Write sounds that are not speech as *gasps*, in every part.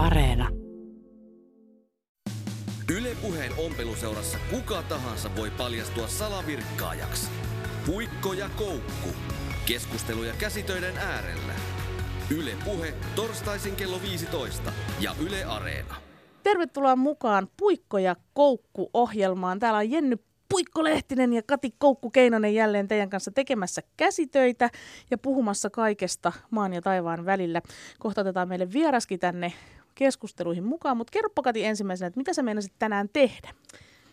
Areena. Ylepuheen ompeluseurassa kuka tahansa voi paljastua salavirkkaajaksi. Puikko ja koukku. Keskusteluja käsitöiden äärellä. Yle Puhe torstaisin kello 15 ja Yle Areena. Tervetuloa mukaan Puikko ja Koukku-ohjelmaan. Täällä on Jenny Puikko Lehtinen ja Kati Koukku Keinonen jälleen teidän kanssa tekemässä käsitöitä ja puhumassa kaikesta maan ja taivaan välillä. Kohta otetaan meille vieraskin tänne keskusteluihin mukaan, mutta kerropa Kati ensimmäisenä, että mitä sä meinasit tänään tehdä?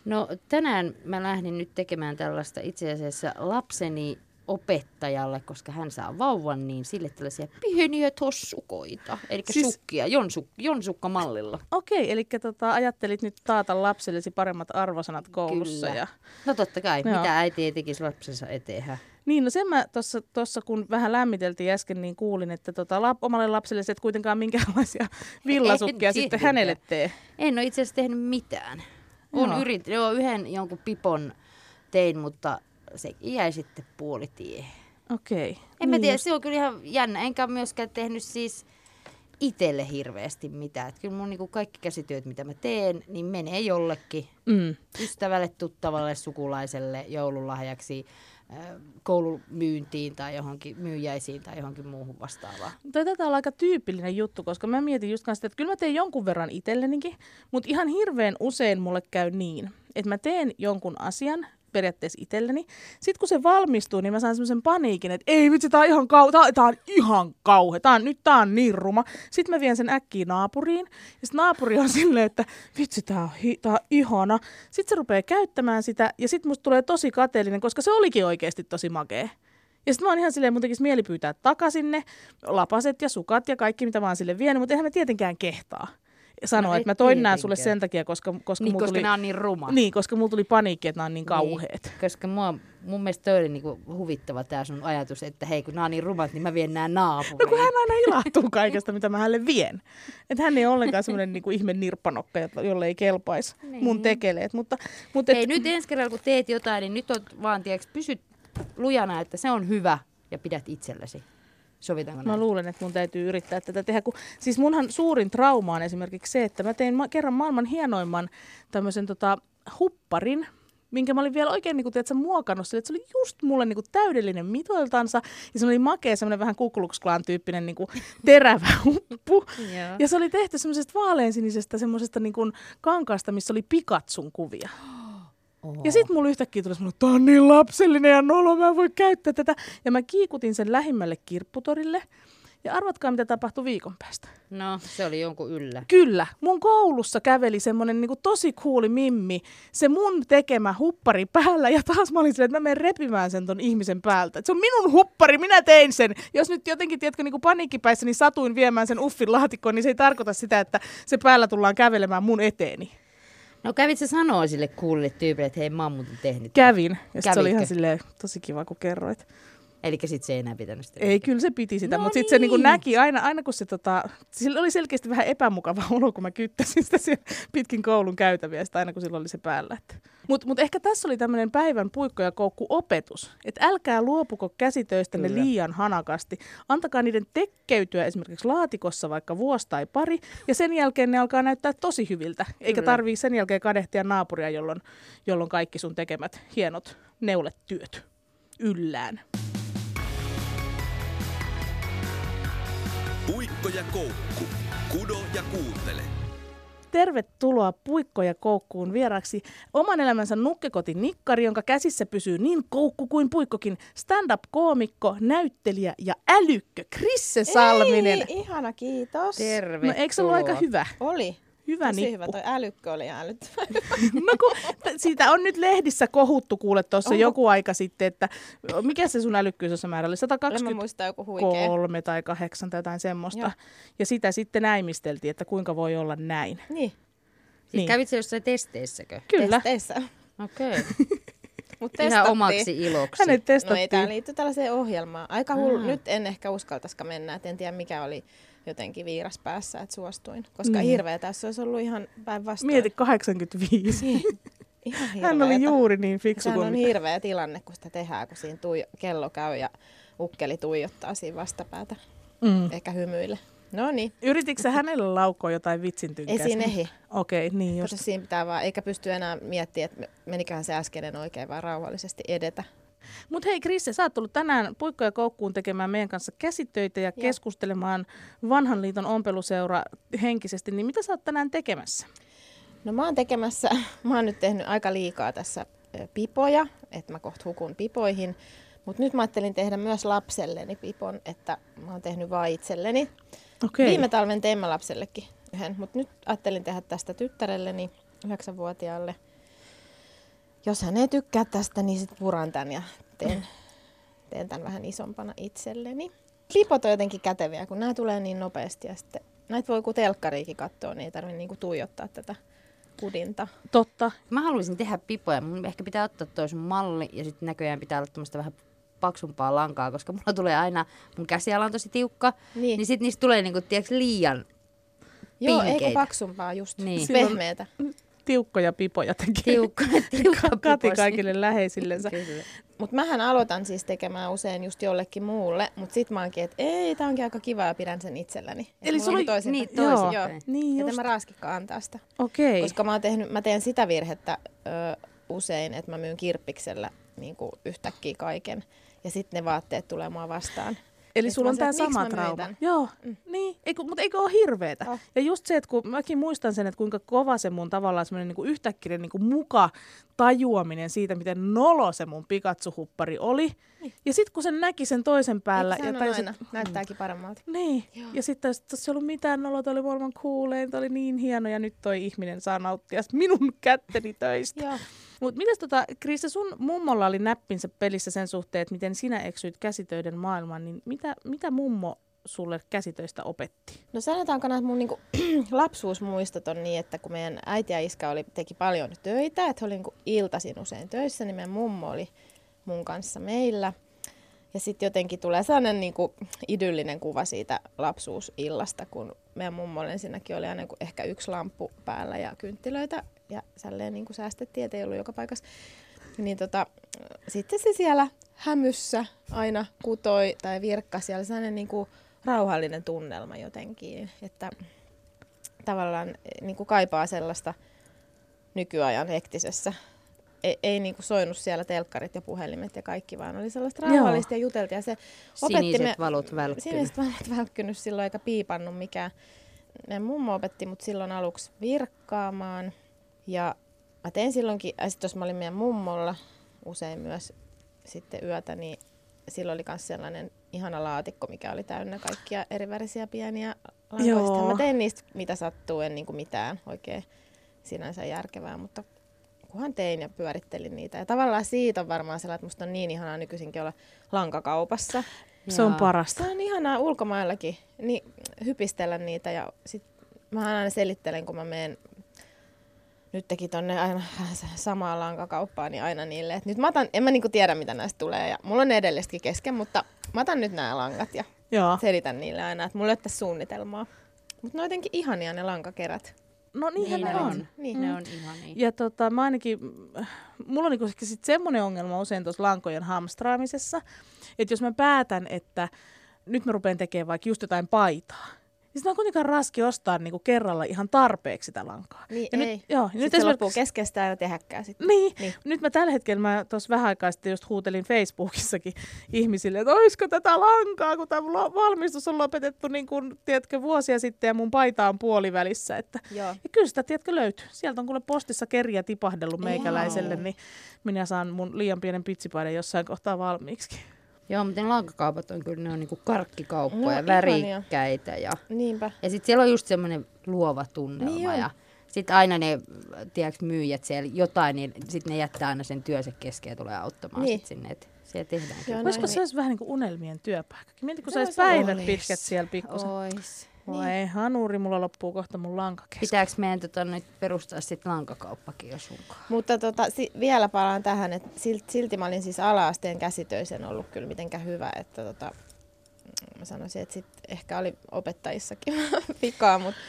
No tänään mä lähdin nyt tekemään tällaista itse asiassa lapseni opettajalle, koska hän saa vauvan, niin sille tällaisia pieniä tossukoita, eli siis... sukkia, jonsuk, jonsukka mallilla. Okei, eli tota, ajattelit nyt taata lapsellesi paremmat arvosanat koulussa. Kyllä. Ja... No totta kai, Joo. mitä äiti ei tekisi lapsensa eteen. Niin, no sen mä tuossa kun vähän lämmiteltiin äsken, niin kuulin, että tota, lap, omalle lapselle et kuitenkaan minkäänlaisia *laughs* villasukkia En sitten tietenkään. hänelle tee. En ole itse asiassa tehnyt mitään. On Joo. yrit, joo, yhden jonkun pipon tein, mutta se jäi sitten puolitie. Okei. En niin mä tiedä, just. se on kyllä ihan jännä. Enkä myöskään tehnyt siis itselle hirveästi mitään. Et kyllä mun niinku kaikki käsityöt, mitä mä teen, niin menee jollekin Mm. ystävälle, tuttavalle, sukulaiselle, joululahjaksi, koulumyyntiin tai johonkin myyjäisiin tai johonkin muuhun vastaavaan. Toi taitaa olla aika tyypillinen juttu, koska mä mietin just kanssa, että kyllä mä teen jonkun verran itsellenikin, mutta ihan hirveän usein mulle käy niin, että mä teen jonkun asian, periaatteessa itselleni. Sitten kun se valmistuu, niin mä saan semmoisen paniikin, että ei vitsi, tää on ihan, kau- tää, tää on ihan kauhe, tää on, nyt tää on niin ruma. Sitten mä vien sen äkkiä naapuriin, ja sitten naapuri on *laughs* silleen, että vitsi, tää on, hi- tää on ihana. Sitten se rupeaa käyttämään sitä, ja sitten musta tulee tosi kateellinen, koska se olikin oikeasti tosi makea. Ja sitten mä oon ihan silleen, mun tekisi mieli pyytää takaisin ne lapaset ja sukat ja kaikki, mitä mä oon sille vienyt, mutta eihän mä tietenkään kehtaa sanoa, No että et mä toin nää sulle sen takia, koska, koska, Niin, mulla koska tuli, nämä on niin ruma. niin, koska mulla tuli paniikki, että nämä on niin kauheet. Niin, koska mua, mun mielestä toi oli niinku huvittava tämä sun ajatus, että hei kun nämä on niin rumat, niin mä vien nämä naapuriin. No kun hän aina ilahtuu kaikesta, mitä mä hänelle vien. Että hän ei ole ollenkaan semmoinen niinku ihme nirppanokka, jolle ei kelpaisi mun tekeleet. Mutta, mutta Hei, nyt ensi kerralla kun teet jotain, niin nyt on vaan, tiedätkö, pysyt lujana, että se on hyvä ja pidät itsellesi. Sovitaanko Mä näin? luulen, että mun täytyy yrittää tätä tehdä. Kun, siis munhan suurin trauma on esimerkiksi se, että mä tein ma- kerran maailman hienoimman tämmöisen tota, hupparin, minkä mä olin vielä oikein niin kuin, tiedätkö, muokannut sille, että se oli just mulle niin kuin, täydellinen mitoiltansa. Ja se oli makea, semmoinen vähän kukuluksuklaan tyyppinen niin kuin, *laughs* terävä huppu. Ja se oli tehty semmoisesta vaaleansinisestä semmoisesta niin kuin, kankaasta, missä oli Pikatsun kuvia. Oho. Ja sitten mulla yhtäkkiä tuli semmoinen, tää on niin lapsellinen ja nolo, mä en voi käyttää tätä. Ja mä kiikutin sen lähimmälle kirpputorille. Ja arvatkaa, mitä tapahtui viikon päästä. No, se oli jonkun yllä. Kyllä, mun koulussa käveli semmonen niinku tosi kuuli mimmi, se mun tekemä huppari päällä, ja taas mä olin silleen, että mä menen repimään sen ton ihmisen päältä. Et se on minun huppari, minä tein sen. Jos nyt jotenkin, tiedätkö, niinku paniikkipäissä, niin satuin viemään sen uffin laatikkoon, niin se ei tarkoita sitä, että se päällä tullaan kävelemään mun eteeni. No kävit sä sanoa sille kuulille tyypille, että hei mä oon muuten tehnyt. Kävin, ja se oli ihan silleen tosi kiva, kun kerroit. Eli sit se ei enää pitänyt sitä. Ei, kyllä se piti sitä, No mutta sitten se niinku niin. näki aina, aina kun se tota, sillä oli selkeästi vähän epämukava *laughs* olo, kun mä kyttäsin sitä siellä pitkin koulun käytäviä, sitä aina kun sillä oli se päällä. Mutta mut ehkä tässä oli tämmöinen päivän puikko ja koukku opetus, että älkää luopuko käsitöistänne Kyllä. liian hanakasti. Antakaa niiden tekkeytyä esimerkiksi laatikossa vaikka vuosi tai pari, ja sen jälkeen ne alkaa näyttää tosi hyviltä, eikä Kyllä. tarvii sen jälkeen kadehtia naapuria, jolloin, jolloin kaikki sun tekemät hienot neuletyöt yllään. Puikko ja koukku. Kudo ja kuuntele. Tervetuloa Puikko ja Koukkuun vieraksi oman elämänsä nukkekoti Nikkari, jonka käsissä pysyy niin koukku kuin puikkokin stand-up-koomikko, näyttelijä ja älykkö Krisse Salminen. Ei, ihana, kiitos. Tervetuloa. No eikö se ollut aika hyvä? Oli. Hyvä Tosi nippu. hyvä, toi älykkö oli älyttävä. *laughs* No kun, siitä on nyt lehdissä kohuttu kuule tuossa Onko? joku aika sitten, että mikä se sun älykkyys on määrä oli? Kyllä mä 123 muistan joku huikea. tai 8 tai jotain semmoista. Joo. Ja sitä sitten näimisteltiin, että kuinka voi olla näin. Niin, Siis Niin. kävit jossain testeissäkö? Kyllä. testeissä. Okei. Okay. *laughs* Mut Ihan omaksi iloksi. Hänet No testattiin. ei, tää liittyy tällaiseen ohjelmaan. Aika hullu. Nyt en ehkä uskaltaisikaan mennä, et en tiedä mikä oli jotenkin viiras päässä, että suostuin. Koska Niin. niin. hirveä tässä olisi ollut ihan päinvastoin. Mieti 85. Ihan Hän oli juuri niin fiksu Sehän kuin on mitä. hirveä tilanne, kun sitä tehdään, kun siinä tui- kello käy ja ukkeli tuijottaa siinä vastapäätä. Mm. Ehkä hymyille. No niin, Yrititkö sä hänelle laukoa jotain vitsin ei tynkäistä? siinä ehi. Okei, niin just. Kato, siinä pitää vaan, eikä pysty enää miettimään, että meniköhän se äskeinen oikein, vaan rauhallisesti edetä. Mutta hei Krisse, sä oot tullut tänään Puikko ja Koukkuun tekemään meidän kanssa käsitöitä ja Joo. keskustelemaan vanhan liiton ompeluseura henkisesti, niin mitä sä oot tänään tekemässä? No mä oon tekemässä, *laughs* mä oon nyt tehnyt aika liikaa tässä pipoja, että mä kohta hukun pipoihin. Mutta nyt mä ajattelin tehdä myös lapselleni pipon, että mä oon tehnyt vaan itselleni. Okei. Viime talven tein mä lapsellekin yhden, mutta nyt ajattelin tehdä tästä tyttärelleni, yhdeksänvuotiaalle. Jos hän ei tykkää tästä, niin sit puran tän ja teen, teen tämän vähän isompana itselleni. Pipot on jotenkin käteviä, kun nämä tulee niin nopeasti ja sitten näitä voi kun telkkariikin katsoa, niin ei tarvitse niinku tuijottaa tätä kudinta. Totta. Mä haluaisin tehdä pipoja. Mun ehkä pitää ottaa toi sun malli ja sitten näköjään pitää olla tämmöistä vähän paksumpaa lankaa, koska mulla tulee aina, mun käsiala on tosi tiukka, Niin. niin, niin sit niistä tulee niinku, tiiäks, liian Joo, eikö pinkeitä. paksumpaa just, Niin. Silloin- pehmeätä. Tiukkoja pipoja tekee. tiukka. *laughs* tiukka Kati kaikille läheisillensä. Mutta mähän aloitan siis tekemään usein just jollekin muulle, mutta sit mä oonkin, että ei, tää onkin aika kiva ja pidän sen itselläni. Et Eli sulla oli- toisin, niin, joo, toisin joo. päin. Niin Että just. mä raaskikkaan antaa sitä. Okei. Koska mä, oon tehnyt, mä teen sitä virhettä ö, usein, että mä myyn kirppiksellä niin kuin yhtäkkiä kaiken. Ja sitten ne vaatteet tulee mua vastaan. Eli sulla on se, tämä sama trauma. Joo, mm. niin. Eiku, mutta eikö ole hirveetä? Oh. Ja just se, että kun mäkin muistan sen, että kuinka kova se mun tavallaan semmoinen niin yhtäkkiä niin muka tajuaminen siitä, miten nolo se mun pikatsuhuppari oli. Ja sitten kun sen näki sen toisen päällä. Eikö ja sano tajusi, aina, näyttääkin paremmalta. Niin, ja sitten tässä ei ollut mitään noloa, toi oli maailman kuulein, toi oli niin hieno ja nyt toi ihminen saa nauttia minun *laughs* kätteni töistä. Joo. Mutta mitäs tota, Krista, sun mummolla oli näppinsä pelissä sen suhteen, että miten sinä eksyit käsitöiden maailmaan, niin mitä, mitä mummo sulle käsitöistä opetti? No sanotaanko nämä mun niinku, *clears throat* lapsuusmuistot on niin, että kun meidän äiti ja iskä oli, teki paljon töitä, että oli niinku iltaisin usein töissä, niin meidän mummo oli mun kanssa meillä. Ja sitten jotenkin tulee sellainen niinku idyllinen kuva siitä lapsuusillasta, kun meidän mummolla ensinnäkin oli aina ehkä yksi lamppu päällä ja kynttilöitä. Ja sälleen niinku säästettiin, että ei ollut joka paikassa. Niin tota, sitten se siellä hämyssä aina kutoi tai virkkasi. Siellä sellainen niinku rauhallinen tunnelma jotenkin, että tavallaan niin kuin kaipaa sellaista nykyajan hektisessä. Ei, ei niin kuin soinut siellä telkkarit ja puhelimet ja kaikki, vaan oli sellaista rauhallista ja juteltiin. Ja se opetti Siniset me, valot välkkynyt. Siniset valot *laughs* välkkynyt silloin eikä piipannut mikään. Meidän mummo opetti mut silloin aluksi virkkaamaan. Ja mä tein silloinkin, ja sit jos mä olin meidän mummolla usein myös sitten yötä, niin silloin oli myös sellainen ihana laatikko, mikä oli täynnä kaikkia erivärisiä pieniä lankoja. Joo. Sittenhän Mä tein niistä mitä sattuu, en niin kuin mitään oikein sinänsä järkevää, mutta kunhan tein ja pyörittelin niitä. Ja tavallaan siitä on varmaan sellainen, että musta on niin ihanaa nykyisinkin olla lankakaupassa. Se on parasta. Se on ihanaa ulkomaillakin niin hypistellä niitä ja sit mä aina selittelen, kun mä menen nyt teki tonne aina *laughs* samaa lankakauppaa, niin aina niille, että nyt mä otan, en mä niinku tiedä mitä näistä tulee ja mulla on ne edellisetkin kesken, mutta mä otan nyt nämä langat ja Joo. selitän niille aina, että mulla ei ole tässä suunnitelmaa. Mutta ne on jotenkin ihania ne lankakerät. No niinhän Niin ne ne on. on. Niin. Ne on ihania. Ja tota, mä ainakin, mulla on niinku sit semmoinen ongelma usein tuossa lankojen hamstraamisessa, että jos mä päätän, että nyt mä rupean tekemään vaikka just jotain paitaa, niin sitä on kuitenkaan raski ostaa niinku kerralla ihan tarpeeksi sitä lankaa. Niin ja ei. Nyt, joo, ja Nyt se loppuu esimerkiksi, keskestä ja tehäkkää sitten. niin, Niin. niin, nyt mä tällä hetkellä, mä tuossa vähän aikaa sitten just huutelin Facebookissakin *laughs* ihmisille, että olisiko tätä lankaa, kun tämä valmistus on lopetettu niin kuin, tiedätkö, vuosia sitten ja mun paita on puolivälissä, että Joo. ja kyllä sitä, tiedätkö, löytyy. Sieltä on kuule postissa kerjä tipahdellut meikäläiselle, Wow. niin minä saan mun liian pienen pitsipaidan jossain kohtaa valmiiksi. Joo, mutta ne lankakaupat on kyllä, ne on niinku karkkikauppoja, No, värikkäitä ja, Niinpä. ja sitten siellä on just semmoinen luova tunnelma Niin on. ja sitten aina ne, tiedätkö, myyjät siellä jotain, niin sitten ne jättää aina sen työnsä kesken ja tulee auttamaan Niin. sit sinne, että siellä tehdään Joo, niin. se olisi vähän niin kuin unelmien työpaikkakin? Mieti, kun saisi päivät olis. pitkät siellä pikkusen. Ois. Voi hanuri, mulla loppuu kohta mun lanka kesken. Pitääkö meidän tota, nyt perustaa sitten lankakauppakin jo sunkaan? Mutta tota, si- vielä palaan tähän, että silti, silti mä olin siis ala-asteen käsitöisen ollut kyllä mitenkään hyvä, että tota, mä sanoisin, että sit ehkä oli opettajissakin *laughs* vikaa, mutta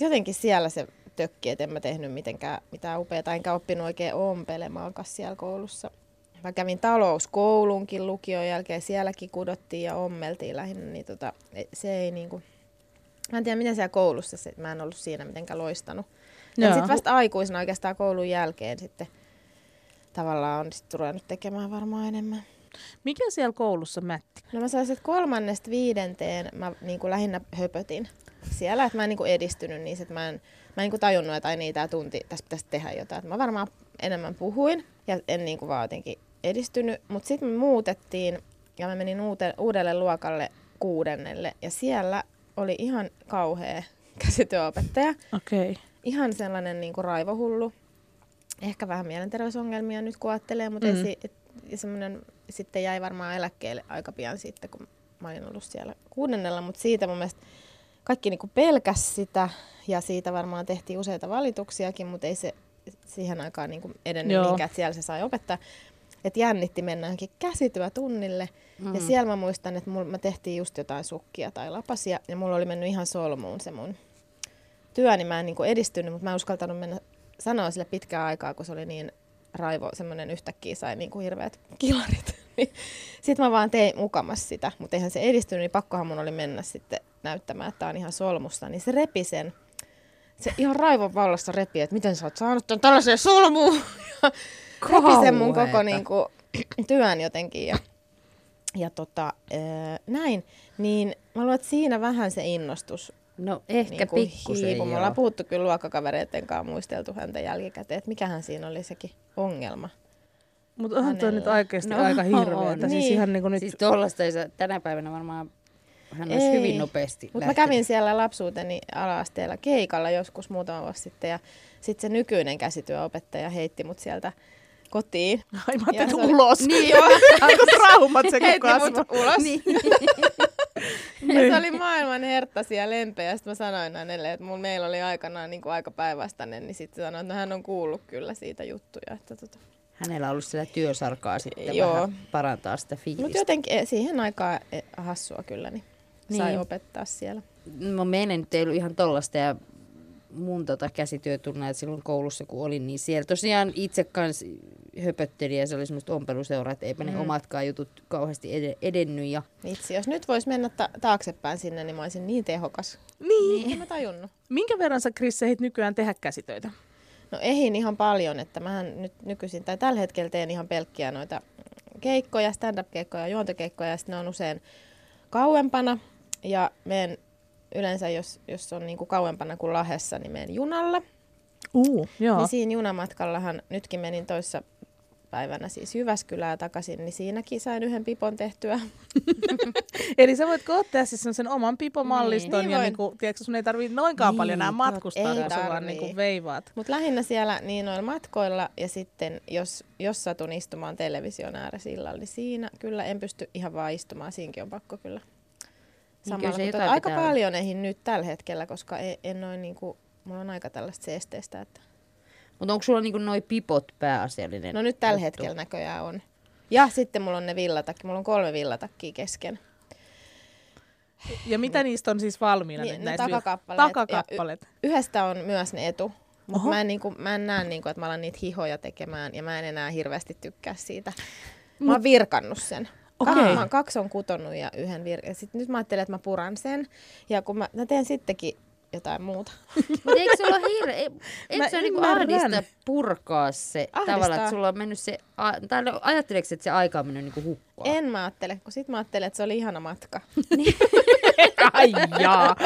jotenkin siellä se tökki, että en mä tehnyt mitenkään mitään upeaa, enkä oppinut oikein ompelemaankaan siellä koulussa. Mä kävin talouskoulunkin lukion jälkeen, sielläkin kudottiin ja ommeltiin lähinnä, niin tota, e- se ei niinku, Mä en tiedä, miten siellä koulussa se, mä en ollut siinä mitenkään loistanut. Ja sitten vasta aikuisena oikeastaan koulun jälkeen sitten tavallaan on sitten ruvennut tekemään varmaan enemmän. Mikä siellä koulussa mätti? No mä sanoisin, että kolmannesta viidenteen mä niin kuin lähinnä höpötin siellä, että mä en niin kuin edistynyt niissä, että mä en, mä en niin kuin tajunnut, että ai niin, tää tunti, tässä pitäisi tehdä jotain. Että mä varmaan enemmän puhuin ja en niin kuin vaan jotenkin edistynyt, mutta sitten me muutettiin ja mä menin uute, uudelle luokalle kuudennelle ja siellä oli ihan kauhea *laughs* käsityöopettaja. Okay. Ihan sellainen niin kuin raivohullu. Ehkä vähän mielenterveysongelmia nyt kun ajattelee, mutta Mm. esi- ja semmoinen sitten jäi varmaan eläkkeelle aika pian sitten, kun mä olin ollut siellä kuudennella, mutta siitä mun mielestä kaikki niin pelkäs sitä ja siitä varmaan tehtiin useita valituksiakin, mutta ei se siihen aikaan niin edennyt Joo. niinkään, että siellä se sai opettaa. Että jännitti mennä johonkin käsityötunnille. Mm. Ja siellä mä muistan, että mul, mä tehtiin just jotain sukkia tai lapasia ja mulla oli mennyt ihan solmuun se mun työ, niin mä en niin kuin edistynyt, mutta mä en uskaltanut mennä sanoa sille pitkään aikaa, kun se oli niin raivo, semmoinen yhtäkkiä sai niin kuin hirveät kilarit. *laughs* sitten mä vaan tein mukamas sitä, mutta eihän se edistynyt, niin pakkohan mun oli mennä sitten näyttämään, että tää on ihan solmusta. Niin se repi sen, se ihan raivon vallassa repi, että miten sä oot saanut tällaiseen solmuun. *laughs* Repi sen mun koko niin kuin, *clears throat* työn jotenkin. Ja, ja tota, ää, näin, niin mä luulen, että siinä vähän se innostus No ehkä niin kuin pikkusen hiipui. Me joo. ollaan puhuttu kyllä luokkakavereiden kanssa muisteltu häntä jälkikäteen, että mikähän siinä oli sekin ongelma. Mutta onhan toi nyt oikeasti No, aika hirveetä. on. Siis Niin. ihan niinku nyt... Siis tollasta ei saa, tänä päivänä varmaan hän olisi Ei. hyvin nopeasti Mutta mä kävin siellä lapsuuteni ala-asteella keikalla joskus muutama vuosi sitten ja sitten se nykyinen käsityöopettaja heitti mut sieltä kotiin. Ai mä Ja ajattelin oli- ulos. Niin joo. *laughs* Aika traumat se heitti asema. ulos. Niin. *laughs* Se oli maailman herttasi ja lempeä. Ja sitten mä sanoin hänelle, että mulla meillä oli aikanaan niin kuin aika päinvastainen, niin sitten sanoin, että no, hän on kuullut kyllä siitä juttuja. Että tota. Hänellä on ollut siellä työsarkaa sitten Joo. vähän parantaa sitä fiilistä. Mutta jotenkin eh, siihen aikaan eh, hassua kyllä, niin, sai Niin. opettaa siellä. no meidän nyt ei ollut ihan tollasta ja mun tota käsityötunneet silloin koulussa kun olin, niin siellä tosiaan itse kanssa höpötteli ja se oli semmoista ompeluseuraa, että eipä ne omatkaan jutut kauheasti ed- edennyt ja Vitsi, jos nyt voisi mennä ta- taaksepäin sinne, niin mä olisin niin tehokas. Niin. En mä tajunnut. Minkä verran sä Chris ehdit nykyään tehdä käsitöitä? No ehin ihan paljon, että mähän nyt nykyisin, tai tällä hetkellä teen ihan pelkkiä noita keikkoja, stand-up-keikkoja, juontokeikkoja, ja sitten ne on usein kauempana. Ja menen yleensä, jos, jos on niinku kauempana kuin Lahessa, niin menen junalla. Uu, joo. Niin siinä junamatkallahan, nytkin menin toissa päivänä siis Jyväskylää takaisin, niin siinäkin sain yhden pipon tehtyä. *laughs* Eli sä voit ottaa siis sen oman pipomalliston Niin ja voin. niinku, tiedätkö, sun ei tarvii noinkaan Niin, paljon enää matkustaa, kun sä vaan niinku veivaat. Mutta lähinnä siellä niin noilla matkoilla ja sitten jos, jos satun istumaan television ääressä illalla, niin siinä kyllä en pysty ihan vaan istumaan. Siinkin on pakko kyllä. Niin Samalla, se mutta aika pitää paljon eihin nyt tällä hetkellä, koska en, en noin niinku, mulla on aika tällaista seesteistä. Että... Mutta onko sulla niinku noi pipot pääasiallinen? No nyt tällä juttu? hetkellä näköjään on. Ja sitten mulla on ne villatakki, mulla on kolme villatakkia kesken. Ja mitä niistä on siis valmiina Niin, näistä? takakappaleet. Takakappaleet. Yhdestä on myös ne etu, mutta mä en, niinku, mä en näe, niinku, että mä alan niitä hihoja tekemään ja mä en enää hirveästi tykkää siitä. Mä oon virkannut sen. Okei. Kaksi, mä oon kaksi on kutonut ja yhden vir... ja sit nyt mä ajattelin, että mä puran sen. Ja kun mä, mä teen sittenkin jotain muuta. *laughs* Mutta eikö sulla hirve... e- Eikö Mä se niinku ahdista purkaa se Ahdistaa. tavallaan, että sulla on mennyt se... A, tai no, ajatteleeko, että se aika on mennyt niinku hukkaan? En mä ajattele, kun sit mä ajattelin, että se oli ihana matka. *laughs* *laughs* *laughs* Ai jaa.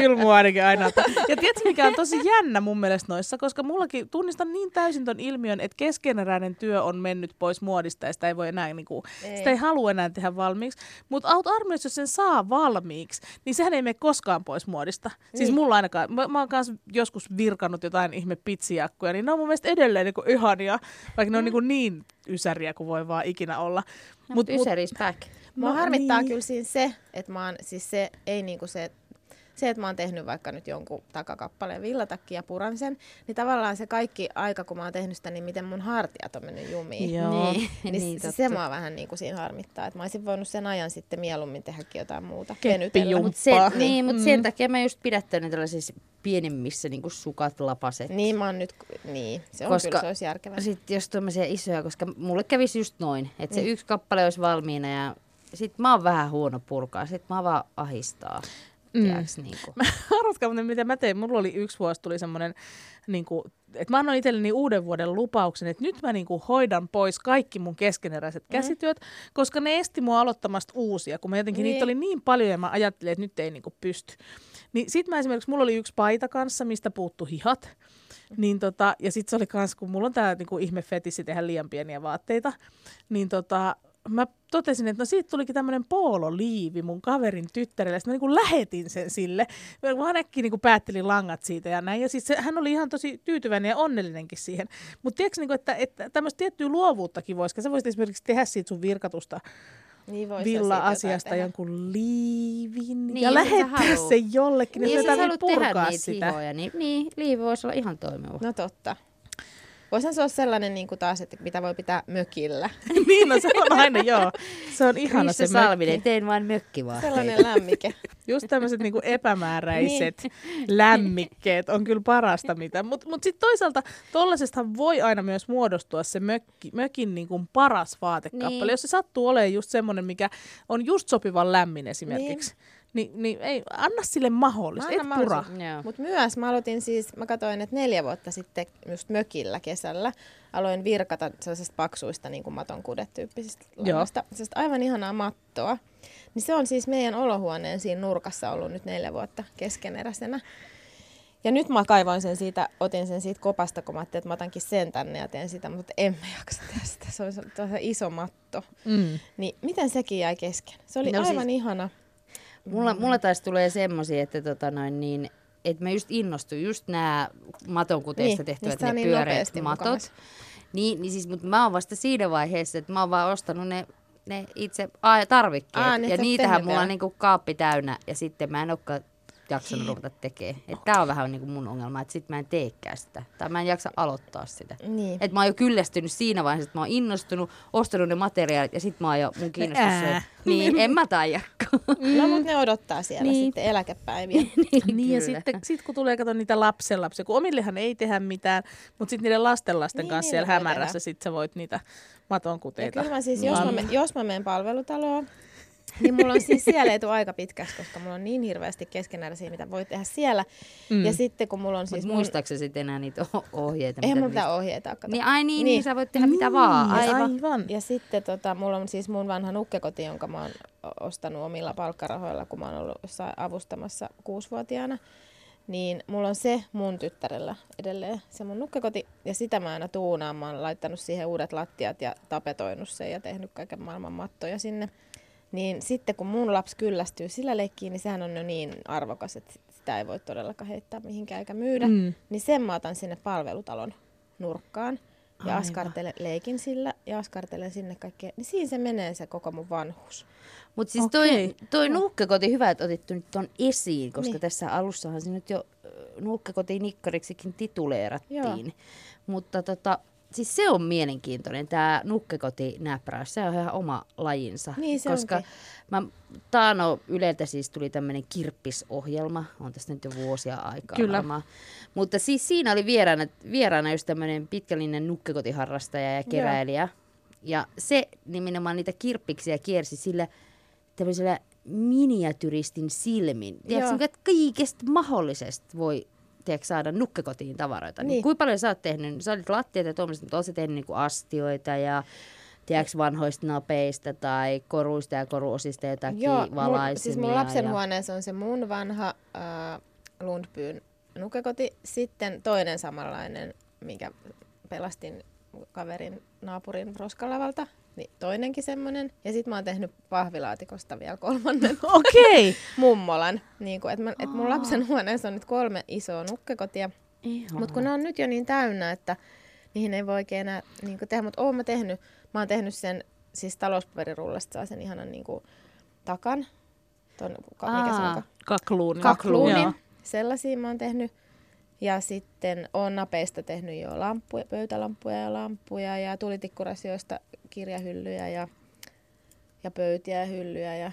Kyllä mua ainakin aina. Ja tiedätkö, mikä on tosi jännä mun mielestä noissa, koska mullakin tunnistan niin täysin ton ilmiön, että keskeneräinen työ on mennyt pois muodista ja sitä ei voi enää, niinku, Ei. sitä ei halua enää tehdä valmiiksi. Mutta aut armeijassa, jos sen saa valmiiksi, niin sehän ei mene koskaan pois muodista. Siis Niin. mulla ainakaan, mä, mä oon kanssa joskus virkannut jotain ihme pitsijakkuja, niin ne on mun mielestä edelleen niinku ihania, vaikka ne on niinku niin ysäriä kuin voi vaan ikinä olla. No, Mut- mut, back. Mua Mä- harmittaa niin. kyllä siinä se, että mä oon, siis se ei niinku se, se, että mä oon tehnyt vaikka nyt jonkun takakappaleen villatakki ja puran sen, niin tavallaan se kaikki aika, kun mä oon tehnyt sitä, niin miten mun hartiat on mennyt jumiin. Joo. Niin, Niin, niin, se, se mua vähän niin kuin siinä harmittaa, että mä olisin voinut sen ajan sitten mieluummin tehdäkin jotain muuta. Mut sen, Jumppaa. niin, mutta Mm. sen takia mä just pidättänyt tällaisissa pienemmissä niinku sukat, lapaset. Niin mä oon nyt, niin se on Koska kyllä, se olisi järkevää. Sitten jos tuommoisia isoja, koska mulle kävisi just noin, että se Niin. yksi kappale olisi valmiina ja sit mä oon vähän huono purkaa, sit mä vaan ahistaa. Mm. Tiedätkö, niin kuin. Mä *laughs* arvatkaa, mitä mä tein. Mulla oli yksi vuosi, tuli semmoinen, niin kuin, että mä annoin itselleni uuden vuoden lupauksen, että nyt mä niin kuin hoidan pois kaikki mun keskeneräiset mm. käsityöt, koska ne esti mua aloittamasta uusia, kun mä jotenkin niin. niitä oli niin paljon ja mä ajattelin, että nyt ei niin kuin pysty. Niin sit mä esimerkiksi, mulla oli yksi paita kanssa, mistä puuttu hihat. Niin tota, ja sitten se oli kans, kun mulla on tää niinku ihme fetissi tehdä liian pieniä vaatteita, niin tota, mä totesin, että no siitä tulikin tämmöinen poololiivi mun kaverin tyttärelle. Sitten mä niin lähetin sen sille. Mä äkkiä niin päättelin langat siitä ja näin. Ja siis se, hän oli ihan tosi tyytyväinen ja onnellinenkin siihen. Mutta tiedätkö, niin kuin, että, että tämmöistä tiettyä luovuuttakin voisi. Sä voisit esimerkiksi tehdä siitä sun virkatusta niin villa-asiasta jonkun liivin niin, ja lähettää sen jollekin. Niin, jos sä haluat tehdä niitä sitä. hihoja, niin, niin liivi voisi olla ihan toimiva. No totta. Voisihan se olla sellainen niin kuin taas, että mitä voi pitää mökillä. *laughs* niin, no se on aina, joo. Se on ihana se Salminen, mökki. tein vain mökkivaatteita. Sellainen lämmike. *laughs* Just tämmöiset niin epämääräiset niin. lämmikkeet on kyllä parasta mitä. Mutta mut sitten toisaalta tollaisesta voi aina myös muodostua se mökki, mökin niin kuin paras vaatekappale, niin. jos se sattuu olemaan just semmoinen, mikä on just sopivan lämmin esimerkiksi. Niin niin, niin ei, anna sille mahdollisuus, et pura. Mutta myös mä aloitin siis, mä katsoin, että neljä vuotta sitten just mökillä kesällä aloin virkata sellaisesta paksuista niin kuin maton kudetyyppisistä lammasta. aivan ihanaa mattoa. Niin se on siis meidän olohuoneen siinä nurkassa ollut nyt neljä vuotta keskeneräisenä. Ja nyt mä kaivoin sen siitä, otin sen siitä kopasta, kun mä ajattelin, että mä otankin sen tänne ja teen sitä, mutta en mä jaksa tästä. Se on iso matto. Mm. Niin miten sekin jäi kesken? Se oli no aivan siis, ihana. Mulla, mulla taas tulee semmoisia, että tota noin, niin, että mä just innostun, just nämä maton kuteista niin, tehtävät ne niin pyöreät matot. Niin, niin siis, mutta mä oon vasta siinä vaiheessa, että mä oon vaan ostanut ne, ne itse tarvikkeet. Aa, niin ja niitähän mulla on niinku kaappi täynnä ja sitten mä en olekaan jaksanut ruveta tekemään. Että tää on vähän niin kuin mun ongelma, että sit mä en teekään sitä. Tai mä en jaksa aloittaa sitä. Niin. Että mä oon jo kyllästynyt siinä vaiheessa, että mä oon innostunut, ostanut ne materiaalit ja sit mä oon jo mun kiinnostus se. Niin, en mä taijakko. *laughs* No mut ne odottaa siellä niin. sitten eläkepäiviä. *laughs* niin, niin ja sitten sit kun tulee katsoa niitä lapsenlapsia, kun omillehan ei tehdä mitään, mutta sitten niiden lastenlasten niin, kanssa niin, siellä hämärässä sit sä voit niitä maton kuteita. Ja kyllä mä siis, jos mä, jos mä menen palvelutaloon, niin mulla on siis siellä etu aika pitkäksi, koska mulla on niin hirveästi keskenäisiä, mitä voi tehdä siellä. Mm. Ja sitten kun mulla on siis... Mut muistaaksä sitten enää niitä ohjeita? Eihän mulla mitään ohjeita kato. Niin, ai niin, niin, niin, sä voit tehdä mitä vaan. Aivan. Aivan. Ja sitten tota, mulla on siis mun vanha nukkekoti, jonka mä oon ostanut omilla palkkarahoilla, kun mä oon ollut avustamassa kuusivuotiaana. Niin mulla on se mun tyttärellä edelleen, se mun nukkekoti. Ja sitä mä aina tuunaan. Mä oon laittanut siihen uudet lattiat ja tapetoinut sen ja tehnyt kaiken maailman mattoja sinne. Niin sitten kun mun lapsi kyllästyy sillä leikkiin, niin sehän on jo niin arvokas, että sitä ei voi todellakaan heittää mihinkään eikä myydä. Mm. Niin sen mä otan sinne palvelutalon nurkkaan ja Aivan. askartelen, leikin sillä ja askartelen sinne kaikkea. Niin siinä se menee se koko mun vanhuus. Mutta siis toi, okay. toi nukkekoti, hyvä, että otit nyt ton esiin, koska niin. tässä alussahan se nyt jo nukkekoti nikkariksikin tituleerattiin. Joo. Mutta tota, siis se on mielenkiintoinen, tämä nukkekotinäpräys, se on ihan oma lajinsa. Niin se koska onkin. mä, Taano Yleltä siis tuli tämmöinen kirppisohjelma, on tässä nyt jo vuosia aikaa Kyllä. varmaan. Mutta siis siinä oli vieraana, vieraana just tämmöinen pitkällinen nukkekotiharrastaja ja keräilijä. Joo. Ja se nimenomaan niitä kirppiksiä kiersi sillä tämmöisellä miniatyristin silmin. Tiedätkö, että kaikesta mahdollisesta voi tiedätkö, saada nukkekotiin tavaroita. Niin. niin kuinka paljon sä oot tehnyt? Sä olit lattiat ja tuommoista, mutta oot tehnyt niin astioita ja tiedätkö, vanhoista napeista tai koruista ja koruosista jotakin Joo, mun, siis mun lapsen ja... huoneessa on se mun vanha äh, Lundbyn nukkekoti. Sitten toinen samanlainen, minkä pelastin kaverin naapurin roskalavalta niin toinenkin semmoinen. Ja sitten mä oon tehnyt pahvilaatikosta vielä kolmannen. *laughs* Okay. *laughs* Mummolan. Niin kun, et, mä, et mun lapsen huoneessa on nyt kolme isoa nukkekotia. Mutta kun ne on nyt jo niin täynnä, että niihin ei voi oikein enää niin tehdä. Mutta oon mä tehnyt, mä oon tehnyt sen, siis talouspaperirullasta saa sen ihanan niin kuin, takan. Ton, mikä se on? Kakluunin. Kakluunin. Sellaisia mä oon tehnyt. Ja sitten on napeista tehnyt jo lampuja, pöytälampuja ja lampuja ja tulitikkurasioista kirjahyllyjä ja, ja pöytiä ja hyllyjä ja